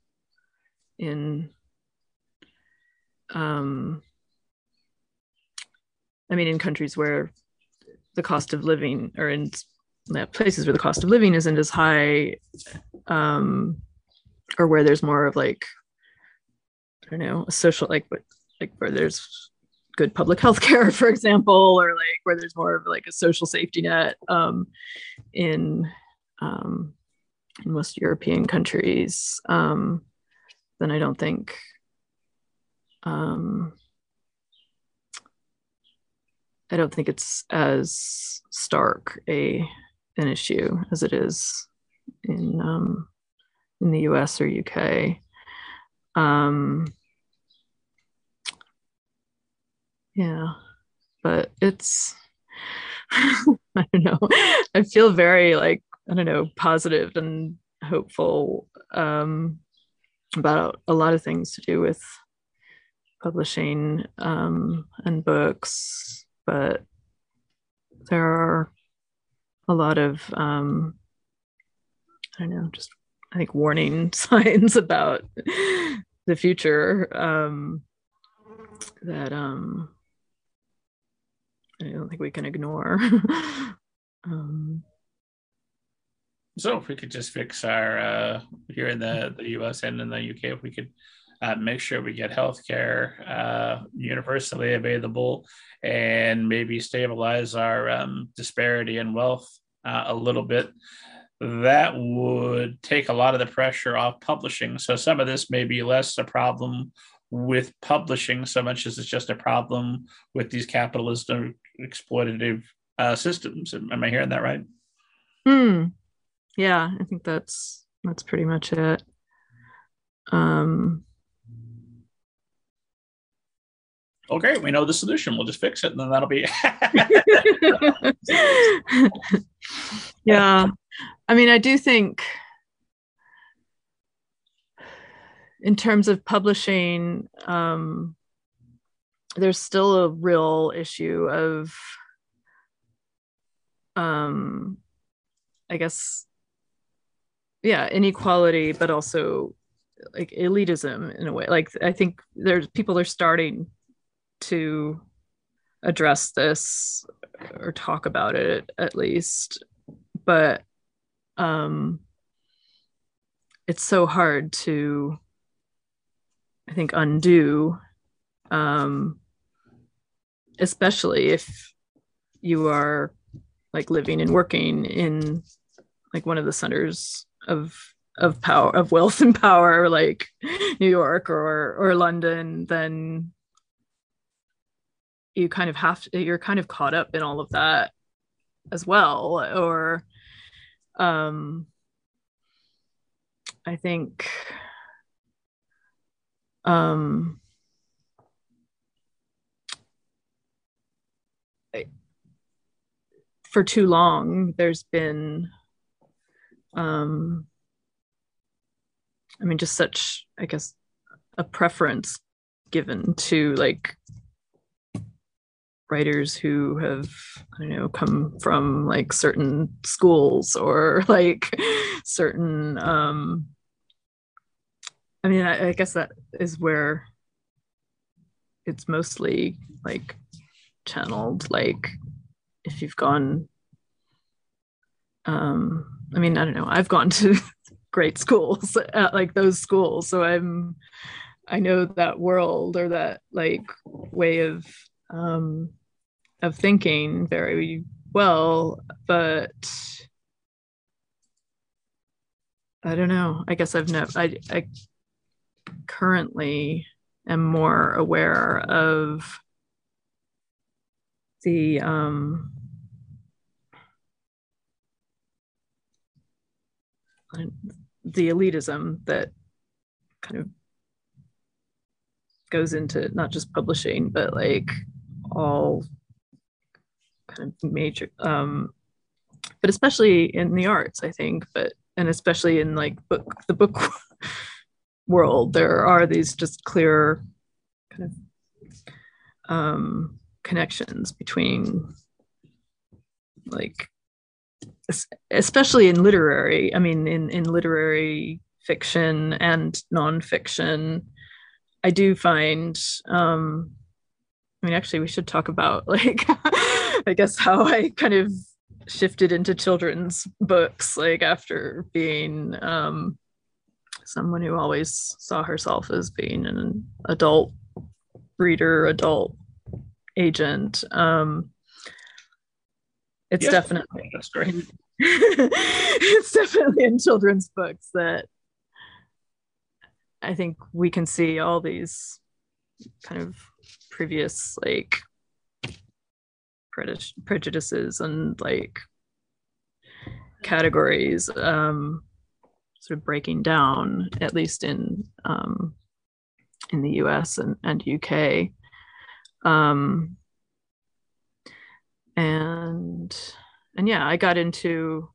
in um, I mean, in countries where the cost of living or in places where the cost of living isn't as high, um, or where there's more of like, I don't know, a social, like, but like where there's good public health care, for example, or like where there's more of like a social safety net um, in, um, in most European countries, um, then I don't think um, I don't think it's as stark a an issue as it is in um, in the U.S. or UK. Um, yeah, but it's I don't know. I feel very like I don't know positive and hopeful um, about a lot of things to do with publishing um, and books, but there are a lot of um, I don't know, just I think warning signs about the future um, that um, I don't think we can ignore. um, so if we could just fix our uh, here in the the U.S. and in the UK, if we could uh, make sure we get healthcare uh, universally available, and maybe stabilize our um, disparity in wealth uh, a little bit. That would take a lot of the pressure off publishing. So some of this may be less a problem with publishing so much as it's just a problem with these capitalist exploitative uh, systems. Am I hearing that right? Hmm. Yeah, I think that's that's pretty much it. Um, okay, we know the solution. We'll just fix it, and then that'll be. yeah, I mean, I do think, in terms of publishing, um, there's still a real issue of, um, I guess, yeah, inequality, but also like elitism in a way. Like I think there's people are starting to address this or talk about it at least but um it's so hard to i think undo um especially if you are like living and working in like one of the centers of of power of wealth and power like new york or or london then you kind of have to you're kind of caught up in all of that as well. Or um i think um for too long there's been um i mean just such i guess a preference given to like writers who have I don't know come from like certain schools or like certain um I mean I, I guess that is where it's mostly like channeled like if you've gone um I mean I don't know I've gone to great schools at like those schools so I'm I know that world or that like way of um of thinking very well, but I don't know. I guess I've never, I, I currently am more aware of the, um, the elitism that kind of goes into not just publishing, but like all kind of major um but especially in the arts i think but and especially in like book the book world there are these just clear kind of um connections between like especially in literary i mean in in literary fiction and nonfiction i do find um i mean actually we should talk about like i guess how i kind of shifted into children's books like after being um someone who always saw herself as being an adult reader adult agent um it's yes, definitely that's great it's definitely in children's books that I think we can see all these kind of previous like prejudices and like categories um sort of breaking down at least in um in the US and, and UK um and and yeah i got into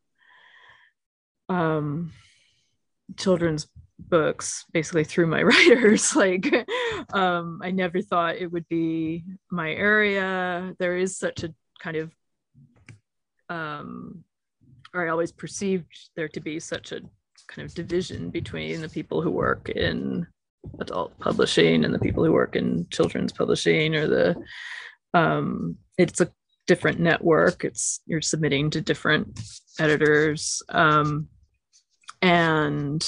um children's books basically through my writers. Like um i never thought it would be my area. There is such a kind of um or i always perceived there to be such a kind of division between the people who work in adult publishing and the people who work in children's publishing or the um it's a different network it's you're submitting to different editors um and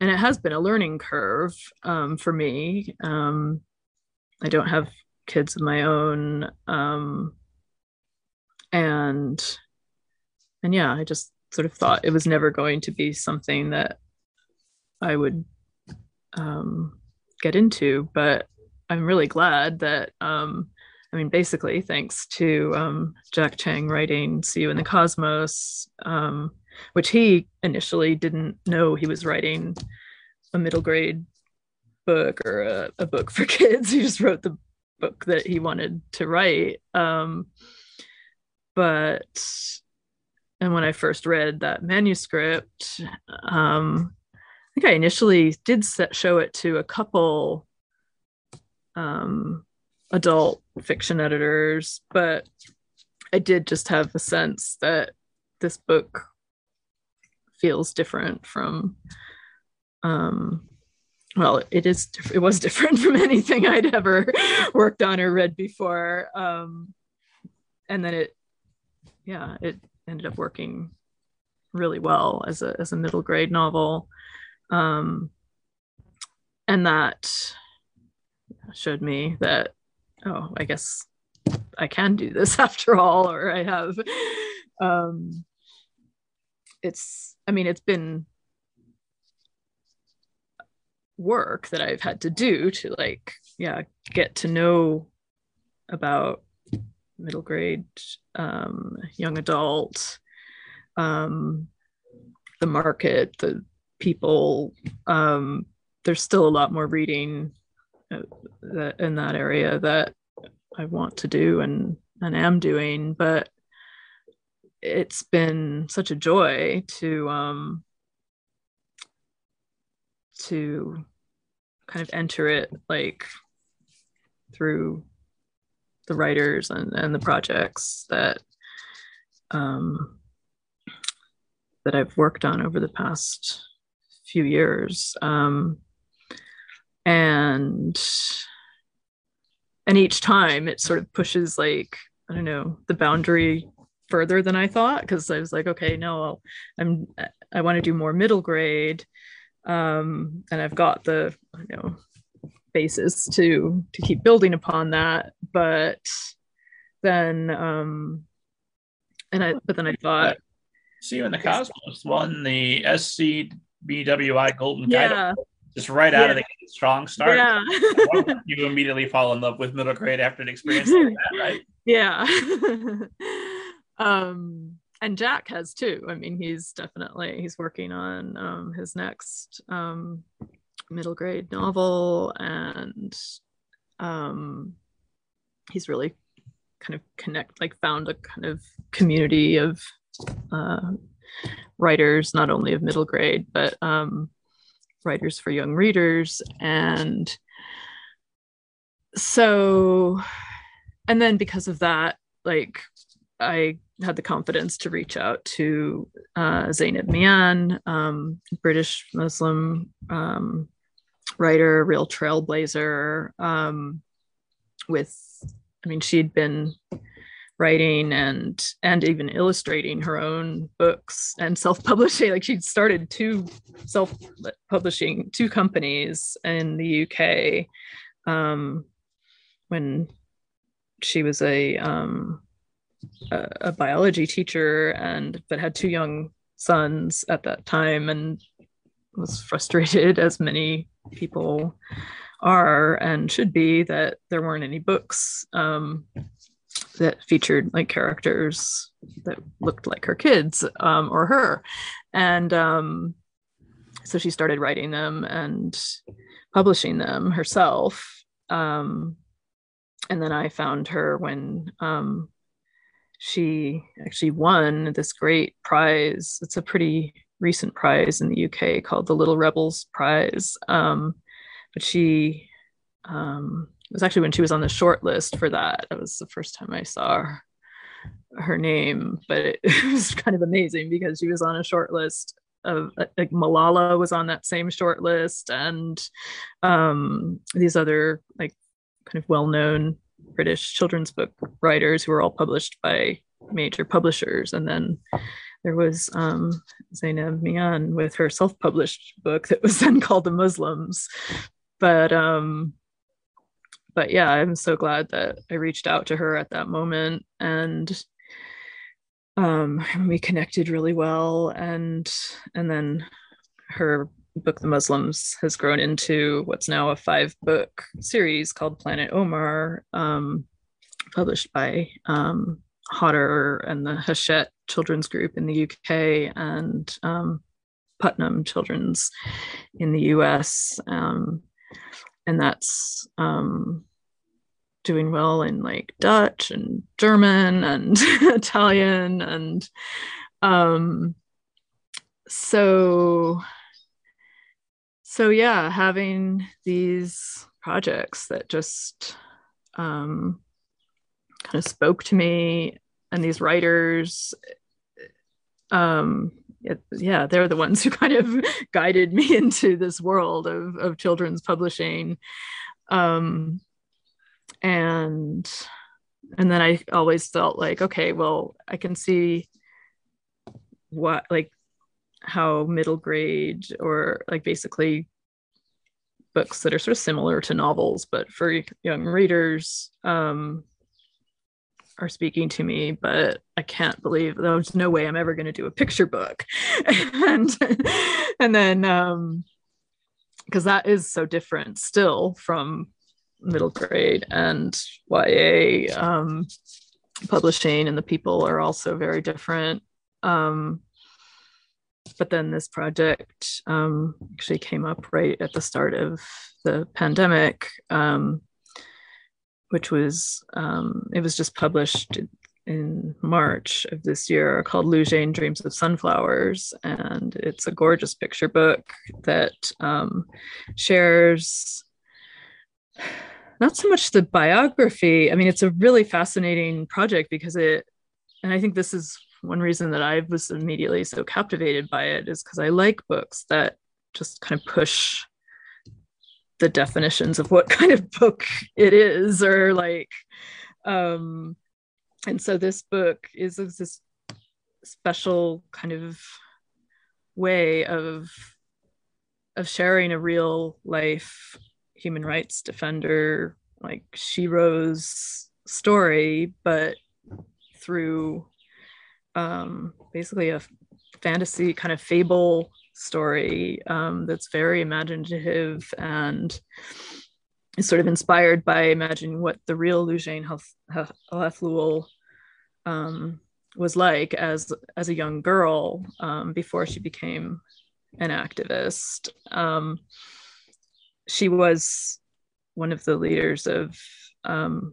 and it has been a learning curve um, for me. Um, I don't have kids of my own, um, and and yeah, I just sort of thought it was never going to be something that I would um, get into. But I'm really glad that um, I mean, basically, thanks to um, Jack Cheng writing "See You in the Cosmos," um, which he initially didn't know he was writing a middle grade book or a, a book for kids. He just wrote the book that he wanted to write. Um, but and when I first read that manuscript, um, I think I initially did set, show it to a couple um, adult fiction editors, but I did just have a sense that this book feels different from um well it is it was different from anything i'd ever worked on or read before um and then it yeah it ended up working really well as a as a middle grade novel. Um and that showed me that oh i guess i can do this after all or i have um it's i mean it's been work that i've had to do to like yeah get to know about middle grade um, young adult um, the market the people um, there's still a lot more reading that, in that area that i want to do and and am doing but it's been such a joy to um to kind of enter it like through the writers and, and the projects that um that I've worked on over the past few years. Um and and each time it sort of pushes like i don't know the boundary further than I thought because I was like, okay, no, I'm I want to do more middle grade, um, and I've got the you know basis to to keep building upon that. But then, um, and I but then I thought, see you in the Cosmos won the SCBWI Golden yeah. Title just right yeah. out of the strong start. Yeah. you immediately fall in love with middle grade after an experience like that, right? Yeah um and jack has too i mean he's definitely he's working on um his next um middle grade novel and um he's really kind of connect like found a kind of community of uh writers not only of middle grade but um writers for young readers and so and then because of that like I had the confidence to reach out to uh, Zanib Mian, um, British Muslim um, writer, real trailblazer. Um, with, I mean, she'd been writing and and even illustrating her own books and self-publishing. Like she'd started two self-publishing two companies in the UK um, when she was a um, a, a biology teacher and but had two young sons at that time and was frustrated as many people are and should be that there weren't any books um, that featured like characters that looked like her kids um, or her and um, so she started writing them and publishing them herself um, and then i found her when um, she actually won this great prize. It's a pretty recent prize in the UK called the Little Rebels Prize. Um, but she um, was actually when she was on the short list for that. That was the first time I saw her, her name, but it, it, was kind of amazing because she was on a short list of like Malala was on that same short list, and um, these other like kind of well-known British children's book writers who were all published by major publishers. And then there was um, Zanib Mian with her self-published book that was then called The Muslims. But um, but yeah, I'm so glad that I reached out to her at that moment and um, we connected really well and and then her book the muslims has grown into what's now a five book series called planet omar um, published by um, Hodder and the hachette children's group in the uk and um, putnam children's in the us um, and that's um, doing well in like dutch and german and italian and um, so so yeah having these projects that just um, kind of spoke to me and these writers um, yeah they're the ones who kind of guided me into this world of, of children's publishing. Um, and and then i always felt like okay well i can see what like how middle grade or like basically books that are sort of similar to novels but for young readers um, are speaking to me but i can't believe there's no way i'm ever going to do a picture book. And and then um because that is so different still from middle grade and ya um publishing and the people are also very different. Um but then this project um, actually came up right at the start of the pandemic, um, which was um, it was just published in March of this year called Loujain Dreams of Sunflowers. And it's a gorgeous picture book that um, shares not so much the biography. I mean, it's a really fascinating project because it, and I think this is one reason that I was immediately so captivated by it is because I like books that just kind of push the definitions of what kind of book it is or like um and so this book is this special kind of way of of sharing a real life human rights defender. Like Shiro's story but through um, basically a fantasy kind of fable story um, that's very imaginative and is sort of inspired by imagining what the real Loujain Alhathloul um, was like as as a young girl um, before she became an activist. Um, she was one of the leaders of um,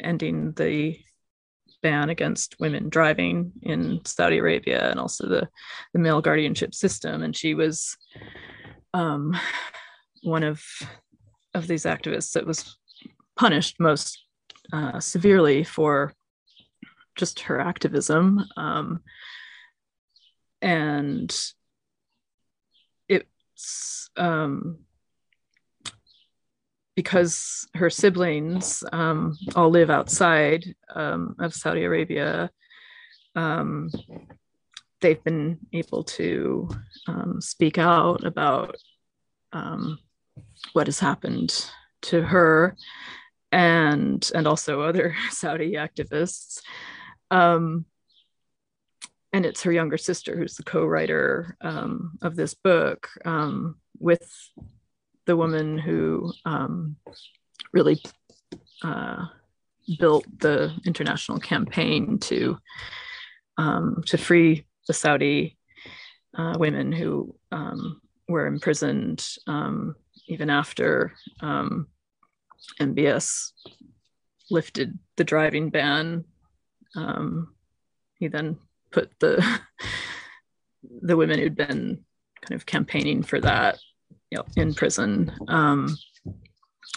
ending the ban against women driving in Saudi Arabia and also the, the male guardianship system. And she was um, one of, of these activists that was punished most uh, severely for just her activism. Um, and it's um, because her siblings um, all live outside um, of Saudi Arabia, um, they've been able to um, speak out about um, what has happened to her and and also other Saudi activists. Um, and it's her younger sister who's the co-writer of this book with the woman who um, really uh, built the international campaign to um, to free the Saudi uh, women who um, were imprisoned um, even after MBS lifted the driving ban. he then put the the women who'd been kind of campaigning for that know, in prison um,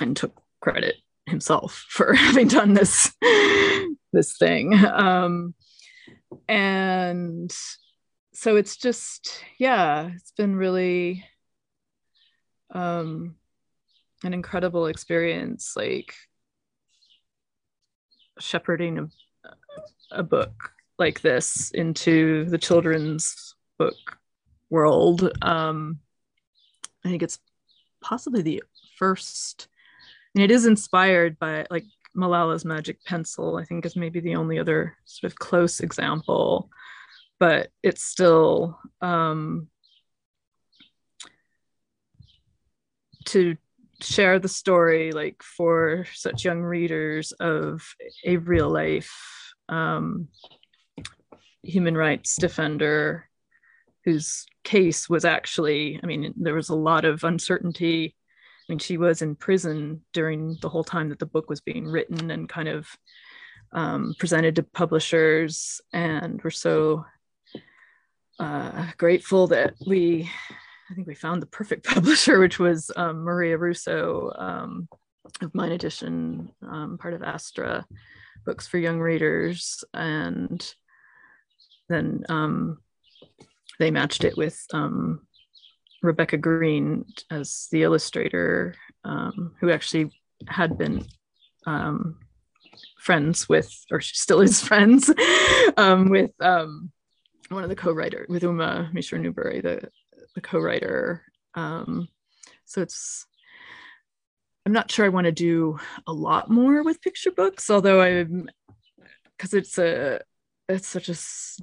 and took credit himself for having done this this thing um, and so it's just yeah it's been really um, an incredible experience like shepherding a, a book like this into the children's book world. Um, I think it's possibly the first, and it is inspired by like Malala's Magic Pencil, I think is maybe the only other sort of close example, but it's still um, to share the story like for such young readers of a real life um, human rights defender whose case was actually, I mean, there was a lot of uncertainty. I mean, she was in prison during the whole time that the book was being written and kind of um, presented to publishers. And we're so uh, grateful that we, I think we found the perfect publisher, which was um, Maria Russo um, of minedition, um, part of Astra Books for Young Readers. And then um, they matched it with um, Rebecca Green as the illustrator, um, who actually had been um, friends with, or she still is friends um, with um, one of the co-writer with Uma Mishra Newbery, the, the co-writer. Um, so it's I'm not sure I want to do a lot more with picture books, although I'm because it's a it's such a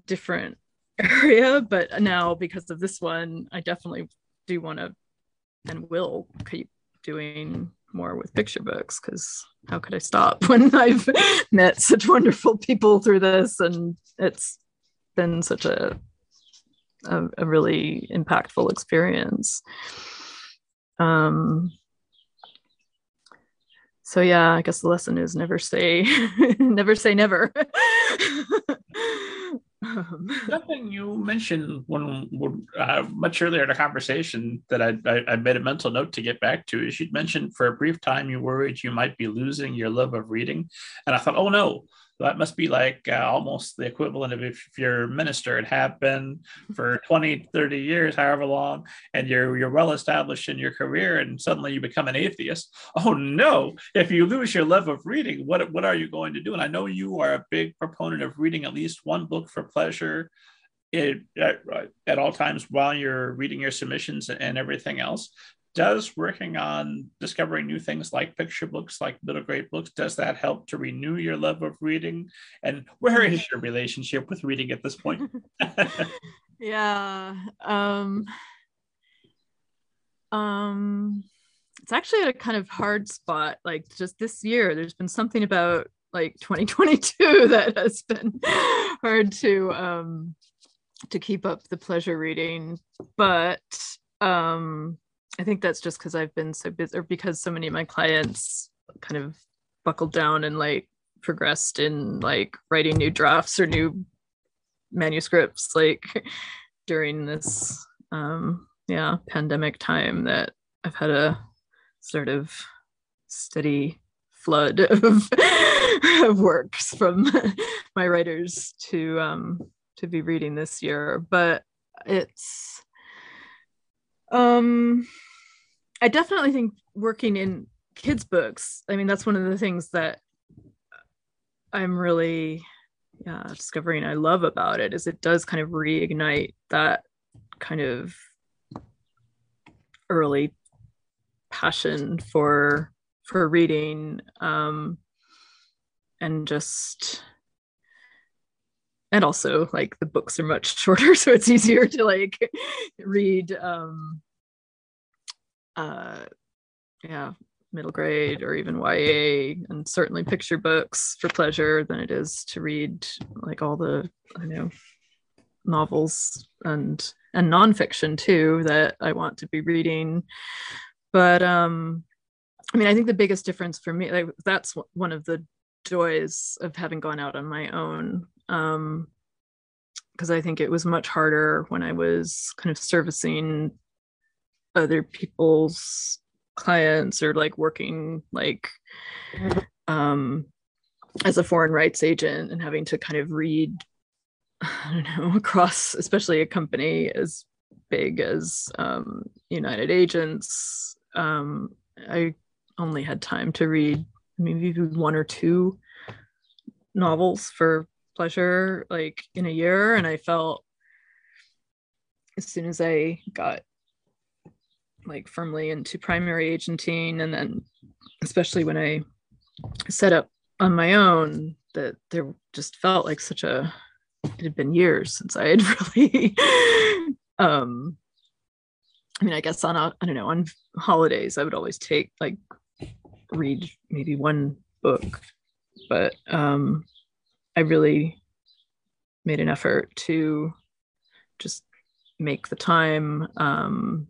different area but now because of this one i definitely do want to and will keep doing more with picture books because how could i stop when i've met such wonderful people through this? And it's been such a a, a really impactful experience. Um so yeah i guess the lesson is never say never say never Something you mentioned when uh, much earlier in the conversation that I, I, I, made a mental note to get back to is you'd mentioned for a brief time you worried you might be losing your love of reading, and I thought, oh no, that must be like uh, almost the equivalent of if, a minister. Have been for 20 30 years however long and you're you're well established in your career and suddenly you become an atheist. Oh no. If you lose your love of reading what what are you going to do? And i know you are a big proponent of reading at least one book for pleasure it, at, at all times while you're reading your submissions and everything else does working on discovering new things like picture books, like middle grade books, does that help to renew your love of reading? And where is your relationship with reading at this point? yeah. Um, um, it's actually at a kind of hard spot. Like just this year, there's been something about like 2022 that has been hard to um to keep up the pleasure reading but um I think that's just because I've been so busy, or because so many of my clients kind of buckled down and like progressed in like writing new drafts or new manuscripts, like during this, um, yeah, pandemic time that I've had a sort of steady flood of, of works from my writers to um to be reading this year. But it's um i definitely think working in kids books i mean that's one of the things that i'm really yeah discovering i love about it is it does kind of reignite that kind of early passion for for reading um and just and also like the books are much shorter so it's easier to like read um uh yeah middle grade or even YA and certainly picture books for pleasure than it is to read like all the I know novels and and nonfiction too that I want to be reading. But um I mean I think the biggest difference for me like that's one of the joys of having gone out on my own. Um because I think it was much harder when I was kind of servicing other people's clients or like working like um as a foreign rights agent and having to kind of read I don't know across especially a company as big as um, United Agents um, I only had time to read maybe one or two novels for pleasure like in a year and I felt as soon as I got like firmly into primary agenting and then especially when i set up on my own that there just felt like such a it had been years since i had really um i mean i guess on a, i don't know on holidays i would always take like read maybe one book but um i really made an effort to just make the time um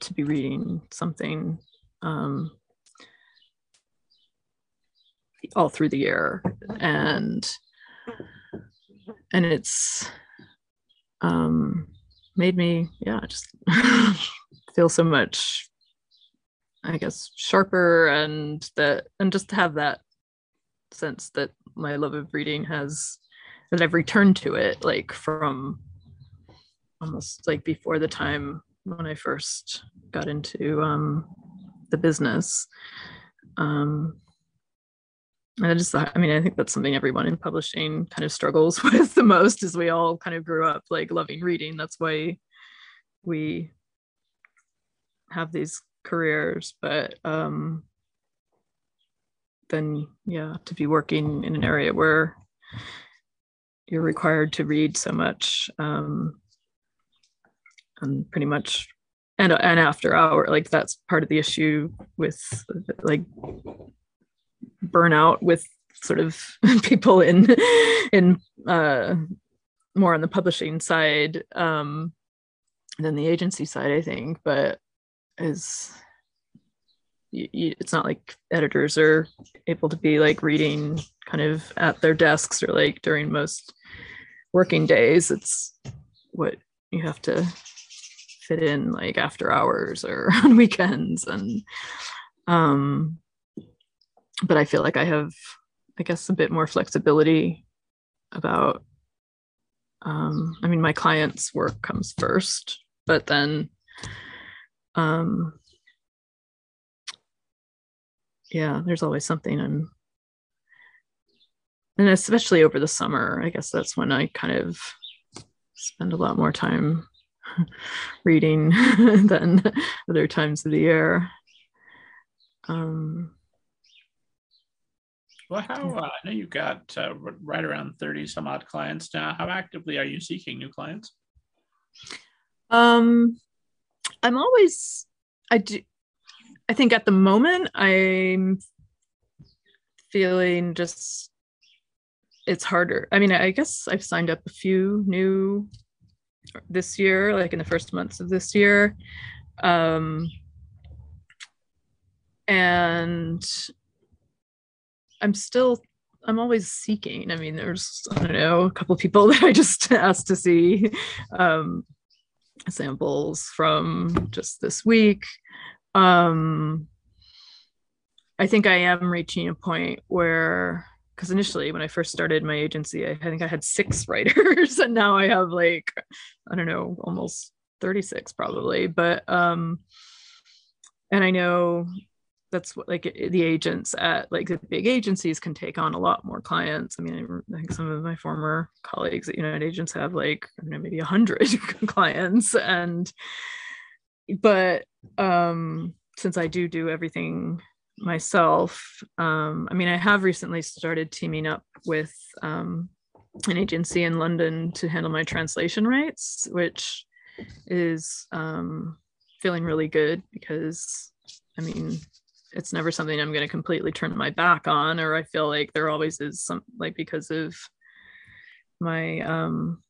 to be reading something um, all through the year. And and it's um, made me yeah just feel so much i guess sharper and that and just have that sense that my love of reading has that i've returned to it like from almost like before the time when I first got into um, the business. Um, I just, thought, I mean, I think that's something everyone in publishing kind of struggles with the most is we all kind of grew up like loving reading. That's why we have these careers. But um, then, yeah, to be working in an area where you're required to read so much um, and pretty much and and after hour like that's part of the issue with like burnout with sort of people in in uh more on the publishing side um than the agency side i think but is it's not like editors are able to be like reading kind of at their desks or like during most working days. It's what you have to fit in like after hours or on weekends and um but i feel like i have i guess a bit more flexibility about um i mean my clients work comes first but then um yeah there's always something and and especially over the summer i guess that's when i kind of spend a lot more time reading than other times of the year. Um, well, how uh, I know you've got uh, right around 30 some odd clients now. How actively are you seeking new clients? Um, I'm always, I do, I think at the moment I'm feeling just, it's harder. I mean, I guess I've signed up a few new this year, like in the first months of this year. Um, and I'm still, I'm always seeking. I mean, there's, I don't know, a couple people that I just asked to see um, samples from just this week. Um, I think I am reaching a point where because initially when I first started my agency, I, I think I had six writers, and now I have like I don't know, almost 36 probably. But um, and I know that's what like the agents at like the big agencies can take on a lot more clients. I mean, I think some of my former colleagues at United Agents have like I don't know maybe a hundred clients, and but um, since I do do everything myself, um, I mean, I have recently started teaming up with um, an agency in London to handle my translation rights, which is um, feeling really good because I mean, it's never something I'm going to completely turn my back on, or I feel like there always is some like because of my, um,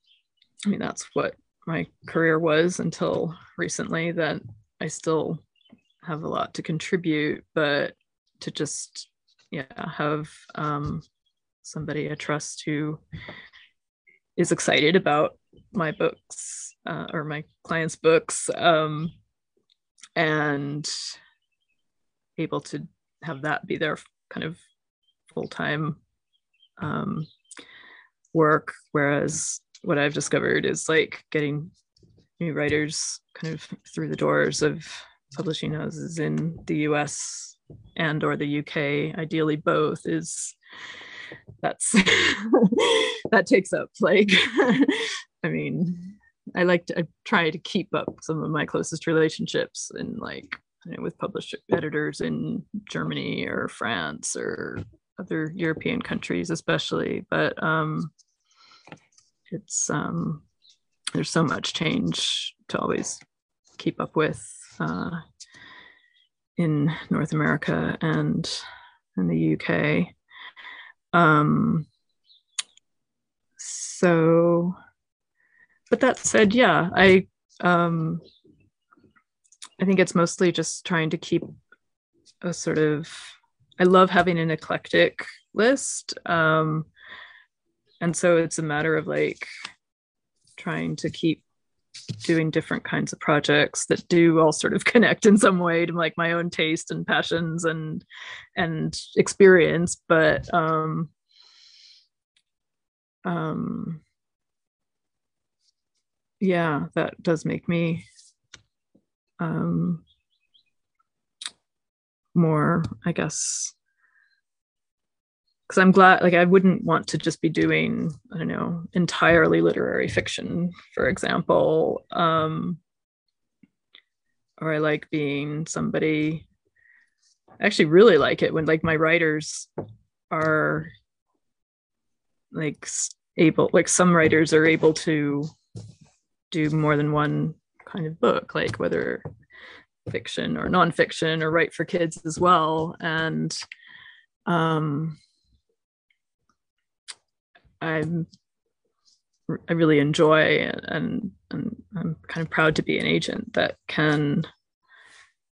I mean, that's what my career was until recently that I still have a lot to contribute, but to just yeah have um, somebody I trust who is excited about my books uh, or my clients' books um, and able to have that be their kind of full time um, work. Whereas what I've discovered is like getting new writers kind of through the doors of publishing houses in the US and or the UK, ideally both, is that's that takes up like I mean, I like to I try to keep up some of my closest relationships and like you know, with published editors in Germany or France or other European countries, especially. But um, it's um, there's so much change to always keep up with uh, in North America and in the UK. Um, so, but that said, yeah, I um, I think it's mostly just trying to keep a sort of I love having an eclectic list. Um, and so it's a matter of like trying to keep doing different kinds of projects that do all sort of connect in some way to like my own taste and passions and and experience. But um um yeah that does make me um, more, I guess, because I'm glad, like, I wouldn't want to just be doing, I don't know, entirely literary fiction, for example. Um, or I like being somebody, I actually really like it when, like, my writers are like able, like, some writers are able to do more than one kind of book, like whether fiction or nonfiction or write for kids as well. And um, I'm I really enjoy and, and I'm kind of proud to be an agent that can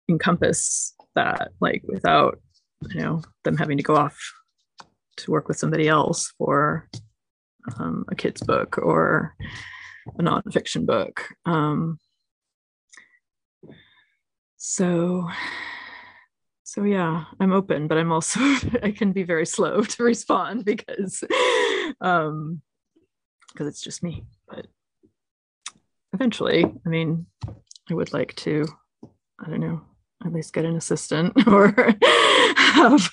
encompass that, like without you know them having to go off to work with somebody else for um, a kid's book or a nonfiction book. Um, so so yeah i'm open but i'm also i can be very slow to respond because um because it's just me but eventually i mean i would like to i don't know at least get an assistant or have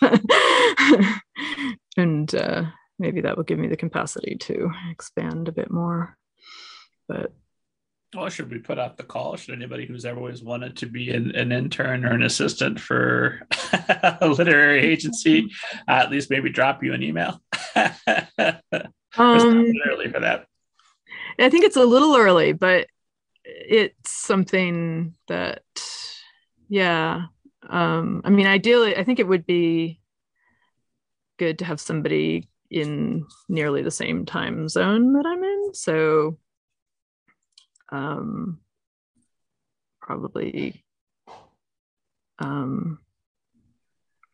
and uh, maybe that will give me the capacity to expand a bit more but well, should we put out the call? Should anybody who's ever always wanted to be an, an intern or an assistant for a literary agency uh, at least maybe drop you an email? um, early for that. I think it's a little early, but it's something that, yeah. Um, I mean, ideally, I think it would be good to have somebody in nearly the same time zone that I'm in. So um, probably um,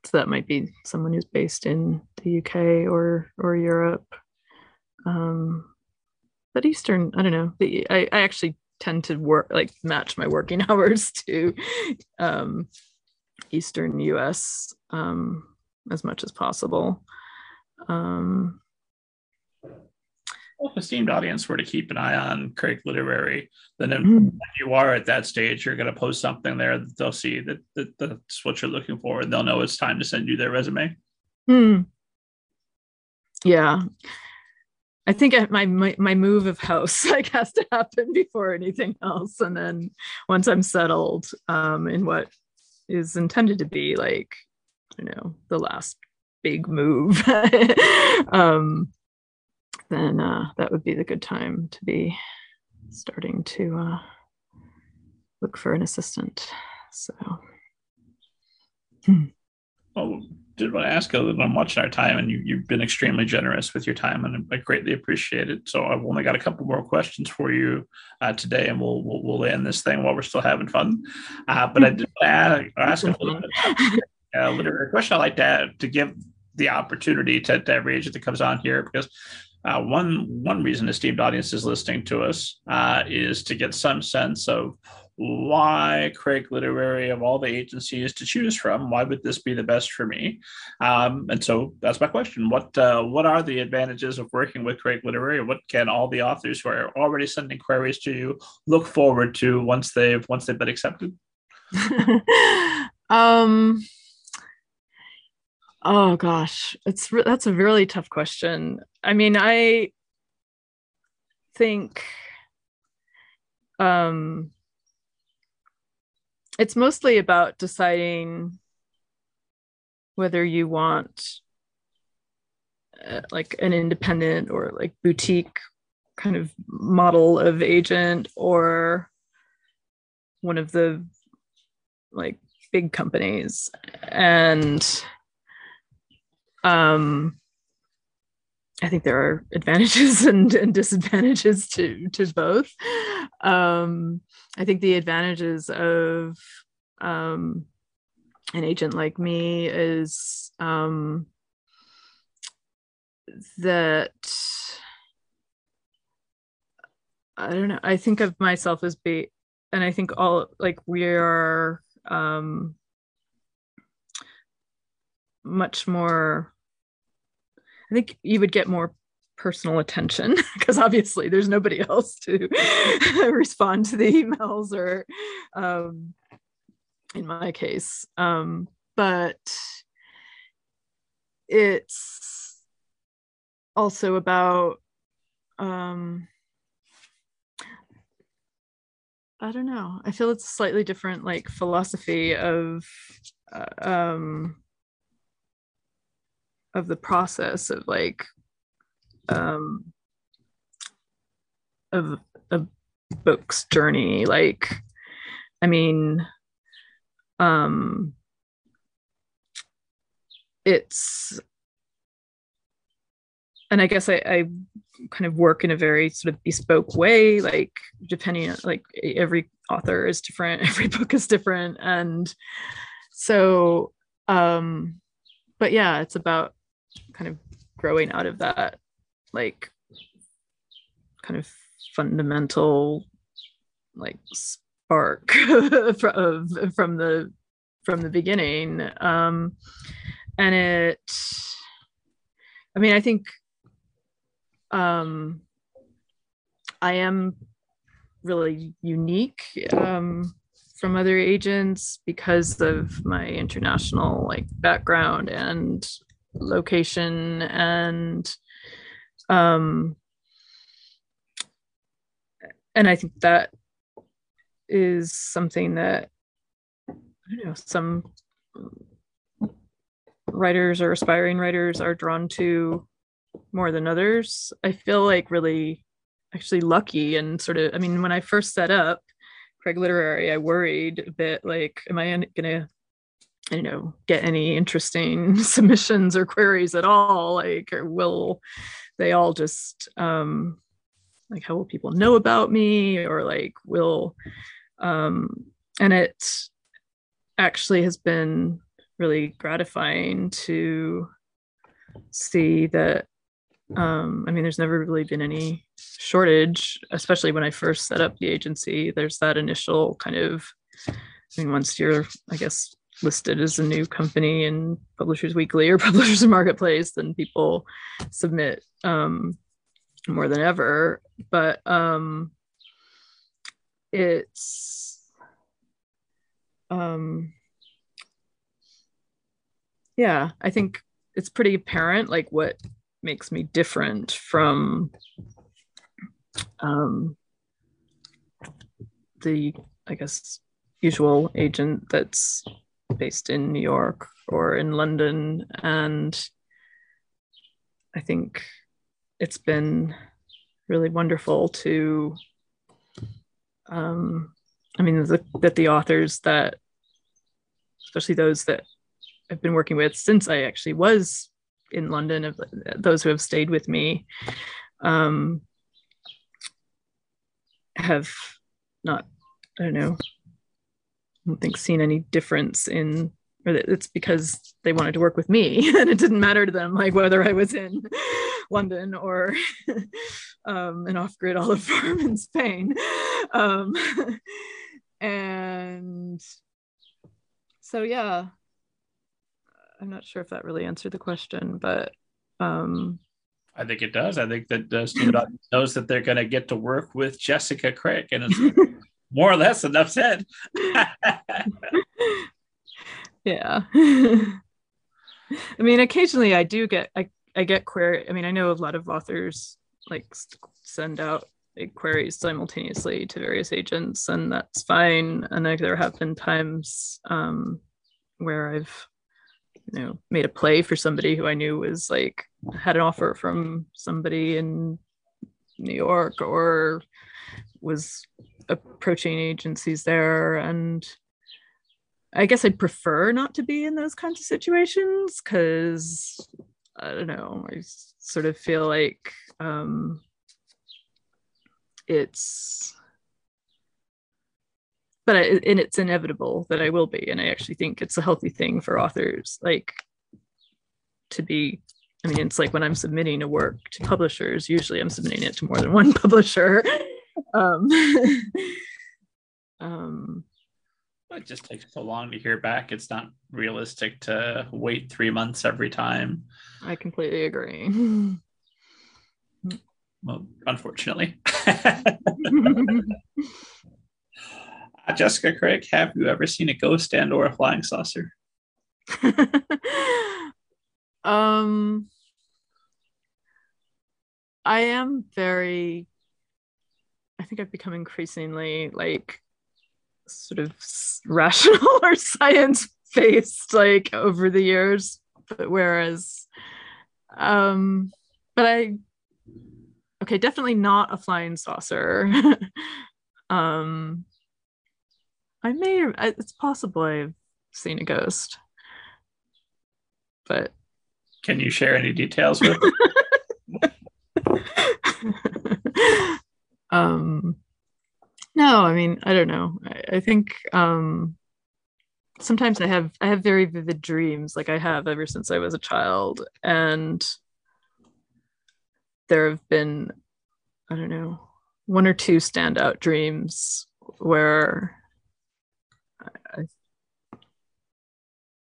so that might be someone who's based in the UK or or Europe. Um, but Eastern, I don't know. The, I, I actually tend to work like match my working hours to um, eastern us um, as much as possible um, esteemed audience were to keep an eye on Craig Literary, then mm. you are at that stage, you're going to post something there that they'll see that, that that's what you're looking for, and they'll know it's time to send you their resume. Mm. Yeah, I think my, my my move of house like has to happen before anything else, and then once I'm settled um, in what is intended to be like, you know, the last big move. um, then uh, that would be the good time to be starting to uh, look for an assistant. So, hmm. well, did want to ask you I'm watching our time, and you, you've been extremely generous with your time, and I greatly appreciate it. So I've only got a couple more questions for you uh, today, and we'll, we'll, we'll end this thing while we're still having fun. Uh, but I did ask, ask a little bit uh, literary question. I like to to give the opportunity to, to every agent that comes on here because uh, one one reason esteemed audience is listening to us uh, is to get some sense of why Craig Literary of all the agencies to choose from, why would this be the best for me? Um, and so that's my question. What uh, what are the advantages of working with Craig Literary? What can all the authors who are already sending queries to you look forward to once they've once they've been accepted? um Oh gosh, it's that's a really tough question. I mean, I think um it's mostly about deciding whether you want uh, like an independent or like boutique kind of model of agent or one of the like big companies and um, I think there are advantages and, and disadvantages to to both. Um, I think the advantages of um, an agent like me is um, that I don't know. I think of myself as be, and I think all like we are um, much more i think you would get more personal attention because obviously there's nobody else to respond to the emails or um, in my case. Um, but it's also about um, i don't know. I feel it's a slightly different like philosophy of uh, um of the process of like um of a book's journey like i mean um it's and i guess I, I kind of work in a very sort of bespoke way like depending on like every author is different every book is different and so um but yeah it's about kind of growing out of that like kind of fundamental like spark from from the from the beginning. Um and it i mean i think um i am really unique um from other agents because of my international like background and location and um and i think that is something that i don't know some writers or aspiring writers are drawn to more than others. I feel like really actually lucky and sort of i mean when i first set up craig literary i worried a bit like am i you know get any interesting submissions or queries at all like or will they all just um like how will people know about me? Or like will um and it actually has been really gratifying to see that um i mean there's never really been any shortage especially when i first set up the agency. There's that initial kind of i mean once you're i guess listed as a new company in Publishers Weekly or Publishers Marketplace, then people submit um, more than ever. But um, it's um, yeah, I think it's pretty apparent like what makes me different from um, the I guess usual agent that's based in New York or in London. And I think it's been really wonderful to, um, I mean, the, that the authors that, especially those that I've been working with since I actually was in London, of those who have stayed with me, um, have not, I don't know, don't think seen any difference in or that it's because they wanted to work with me and it didn't matter to them like whether I was in London or um, an off-grid olive farm in Spain. Um, and so yeah, I'm not sure if that really answered the question, but um, I think it does. I think that student knows that they're going to get to work with Jessica Craig, and it's more or less enough said. yeah. I mean, occasionally I do get I, I get query. I mean, I know a lot of authors like send out queries simultaneously to various agents, and that's fine. And like, there have been times um, where I've you know made a play for somebody who I knew was like had an offer from somebody in New York or was approaching agencies there and I guess I'd prefer not to be in those kinds of situations because I don't know, I sort of feel like um, it's, but I, and it's inevitable that I will be, and I actually think it's a healthy thing for authors, like to be. I mean, it's like when I'm submitting a work to publishers, usually I'm submitting it to more than one publisher. Um, um, it just takes so long to hear back. It's not realistic to wait three months every time. I completely agree. Well, unfortunately. uh, Jessica Craig, have you ever seen a ghost and or a flying saucer? um I am very I think I've become increasingly like sort of rational or science based like over the years. But whereas, um, but I, okay, definitely not a flying saucer. um, I may, it's possible I've seen a ghost, but can you share any details with? um no i mean i don't know. I, I think um sometimes i have i have very vivid dreams like i have ever since i was a child and there have been i don't know one or two standout dreams where i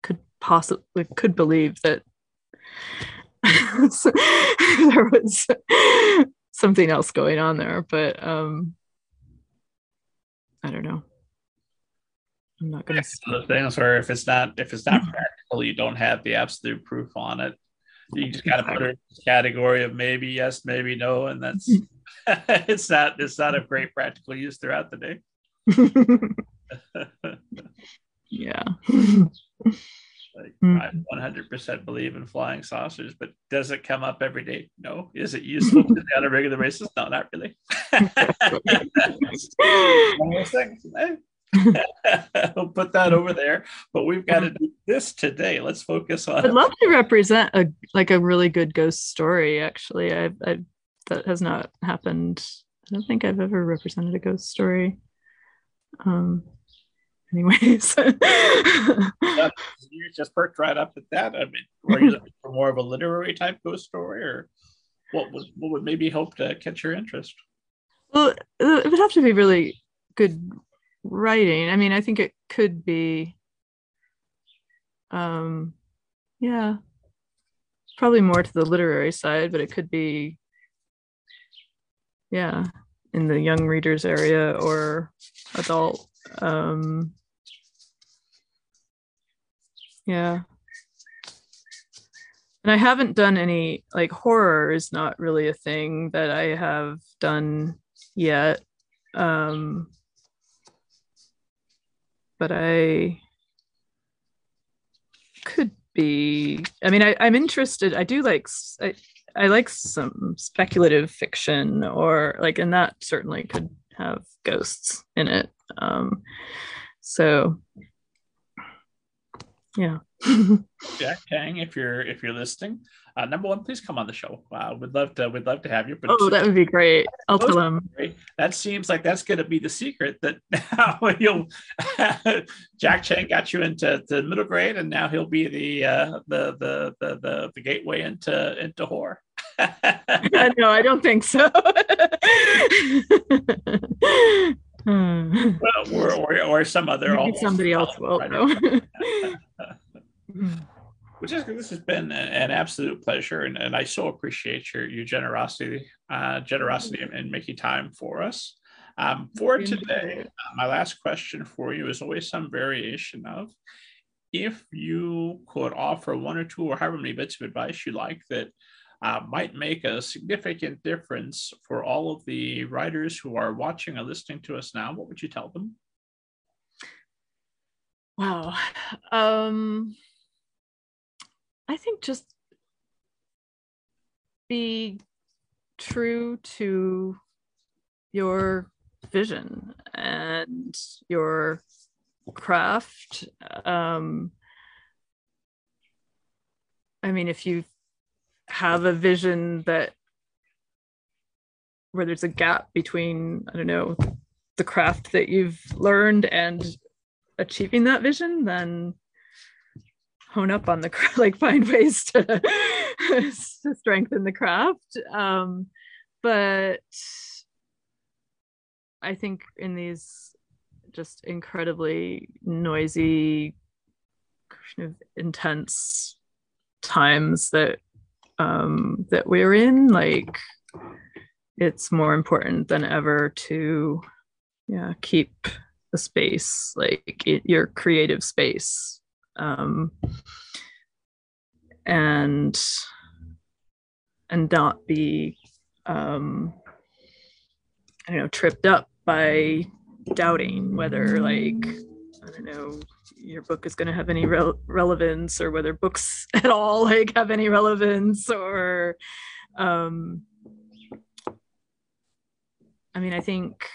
could possibly could believe that there was something else going on there but um i don't know. I'm not gonna the things where if it's not if it's not practical you don't have the absolute proof on it. You just got to put it in the category of maybe yes maybe no and that's it's not it's not a great practical use throughout the day. Yeah like mm. I 100% believe in flying saucers, but does it come up every day? No. Is it useful on a regular basis? No, not really. we'll put that over there, but we've got to do this today. Let's focus on. I'd love to represent a like a really good ghost story. Actually, I, I that has not happened. I don't think I've ever represented a ghost story. Um, anyways. you just perked right up at that. I mean, were you looking for more of a literary type ghost story, or what would what would maybe help to catch your interest? Well, it would have to be really good writing. I mean, I think it could be um yeah probably more to the literary side but it could be yeah in the young readers area or adult um yeah. And i haven't done any like horror is not really a thing that i have done yet um but i could be i mean I, i'm interested i do like I, I like some speculative fiction or like and that certainly could have ghosts in it um so yeah. Jack Cheng if you're if you're listening. Uh, number one please come on the show. Uh, we'd love to we'd love to have you but oh that would be great. I'll tell him. that seems like that's going to be the secret that now you'll Jack Cheng got you into the middle grade and now he'll be the uh the the the the, the gateway into into horror. No i don't think so well, or, or, or some other somebody else will which is this has been an absolute pleasure and, and i so appreciate your your generosity uh, generosity in making time for us. Um, for today uh, my last question for you is always some variation of if you could offer one or two or however many bits of advice you like that uh, might make a significant difference for all of the writers who are watching or listening to us now, what would you tell them? Wow. Um, I think just be true to your vision and your craft. Um, I mean, if you have a vision that where there's a gap between i don't know the craft that you've learned and achieving that vision then hone up on the like find ways to, to strengthen the craft. Um, but i think in these just incredibly noisy kind of intense times that um, that we're in, like it's more important than ever to yeah keep the space like it, your creative space. Um, and and not be um, I don't know tripped up by doubting whether like I don't know your book is going to have any re- relevance or whether books at all like have any relevance or um i mean i think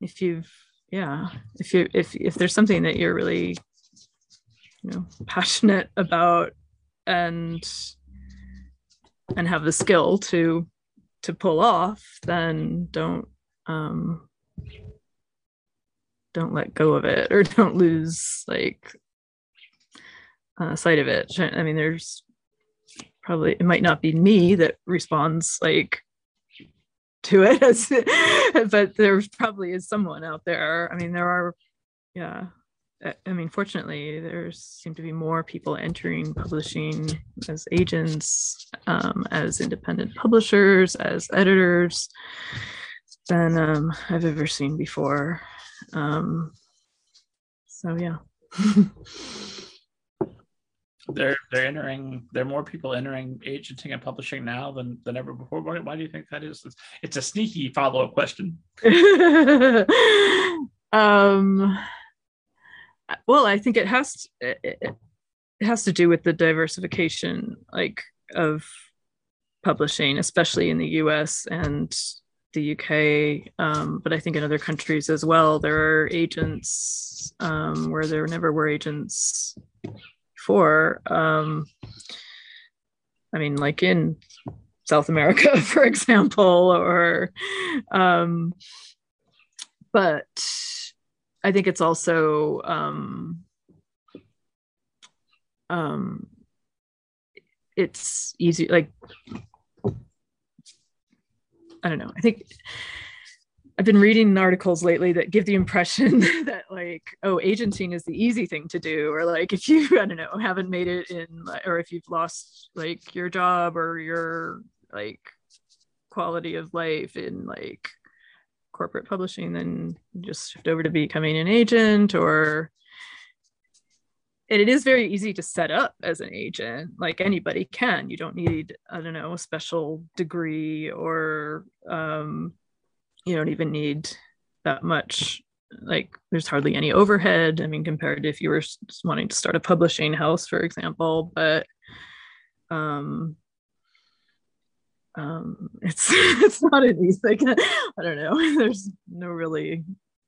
if you've yeah if you if if there's something that you're really you know passionate about and and have the skill to to pull off then don't um don't let go of it or don't lose like uh, sight of it. I mean, there's probably it might not be me that responds like to it as but there probably is someone out there. I mean, there are yeah. I mean, fortunately, there seem to be more people entering publishing as agents, um, as independent publishers, as editors than um, I've ever seen before. Um, so yeah. they're they're entering there are more people entering agenting and publishing now than than ever before. Why, why do you think that is? It's, it's a sneaky follow-up question. Um well i think it has to, it, it has to do with the diversification like of publishing especially in the us and the UK, um, but I think in other countries as well, there are agents um, where there never were agents before. Um, I mean, like in South America, for example, or, um, but I think it's also, um, um, it's easy, like I don't know. I think I've been reading articles lately that give the impression that like, oh, agenting is the easy thing to do, or like if you, I don't know, haven't made it in, or if you've lost like your job or your like quality of life in like corporate publishing, then just shift over to becoming an agent or and it is very easy to set up as an agent like anybody can. You don't need i don't know a special degree or um, you don't even need that much like there's hardly any overhead. I mean compared to if you were wanting to start a publishing house for example but um um it's it's not an easy like, i don't know. There's no really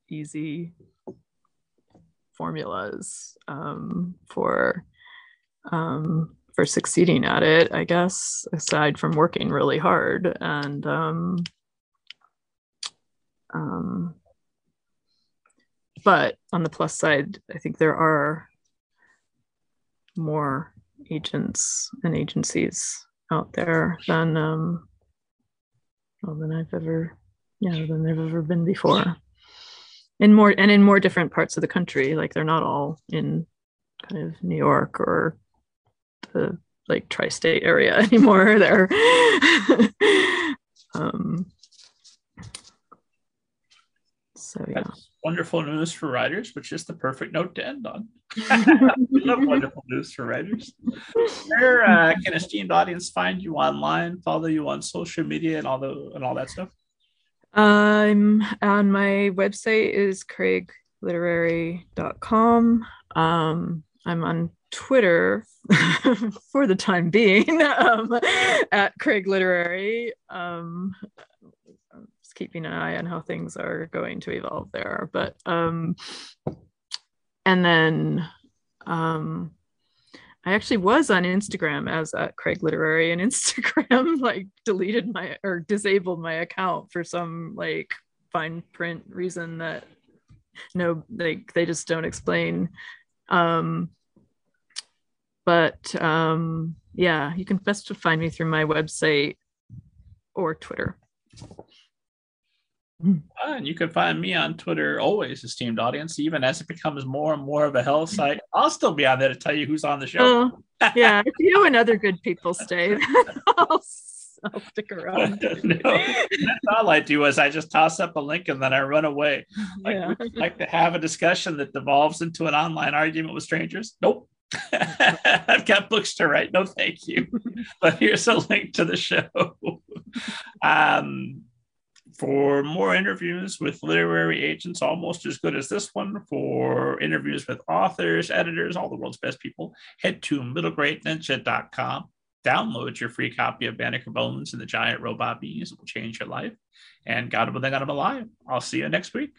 easy formulas um, for um, for succeeding at it, I guess, aside from working really hard and um, um, but on the plus side, I think there are more agents and agencies out there than um, well, than I've ever yeah than have ever been before in more and in more different parts of the country like they're not all in kind of new york or the like tri-state area anymore. They're um so yeah. That's wonderful news for writers which is the perfect note to end on. Love wonderful news for writers. Where uh, can esteemed audience find you online follow you on social media and all the and all that stuff um, on my website is craigliterary.com. Um, I'm on Twitter for the time being um, at Craig Literary. Um, just keeping an eye on how things are going to evolve there. But um, and then um, I actually was on Instagram as at Craig Literary, and Instagram like deleted my or disabled my account for some like fine print reason that no, like they just don't explain. Um, but um, yeah, you can best find me through my website or Twitter. And you can find me on Twitter, always esteemed audience, even as it becomes more and more of a hell site. I'll still be on there to tell you who's on the show. Oh, yeah, if you and other good people stay, I'll, I'll stick around. no, that's all I do is I just toss up a link and then I run away. Like, yeah. like to have a discussion that devolves into an online argument with strangers. Nope. I've got books to write. No, thank you. But here's a link to the show. Um, for more interviews with literary agents, almost as good as this one, for interviews with authors, editors, all the world's best people, head to middlegradeninja.com. Download your free copy of Banneker Bones and the Giant Robot Bees. It will change your life. And God willing, I'm alive. I'll see you next week.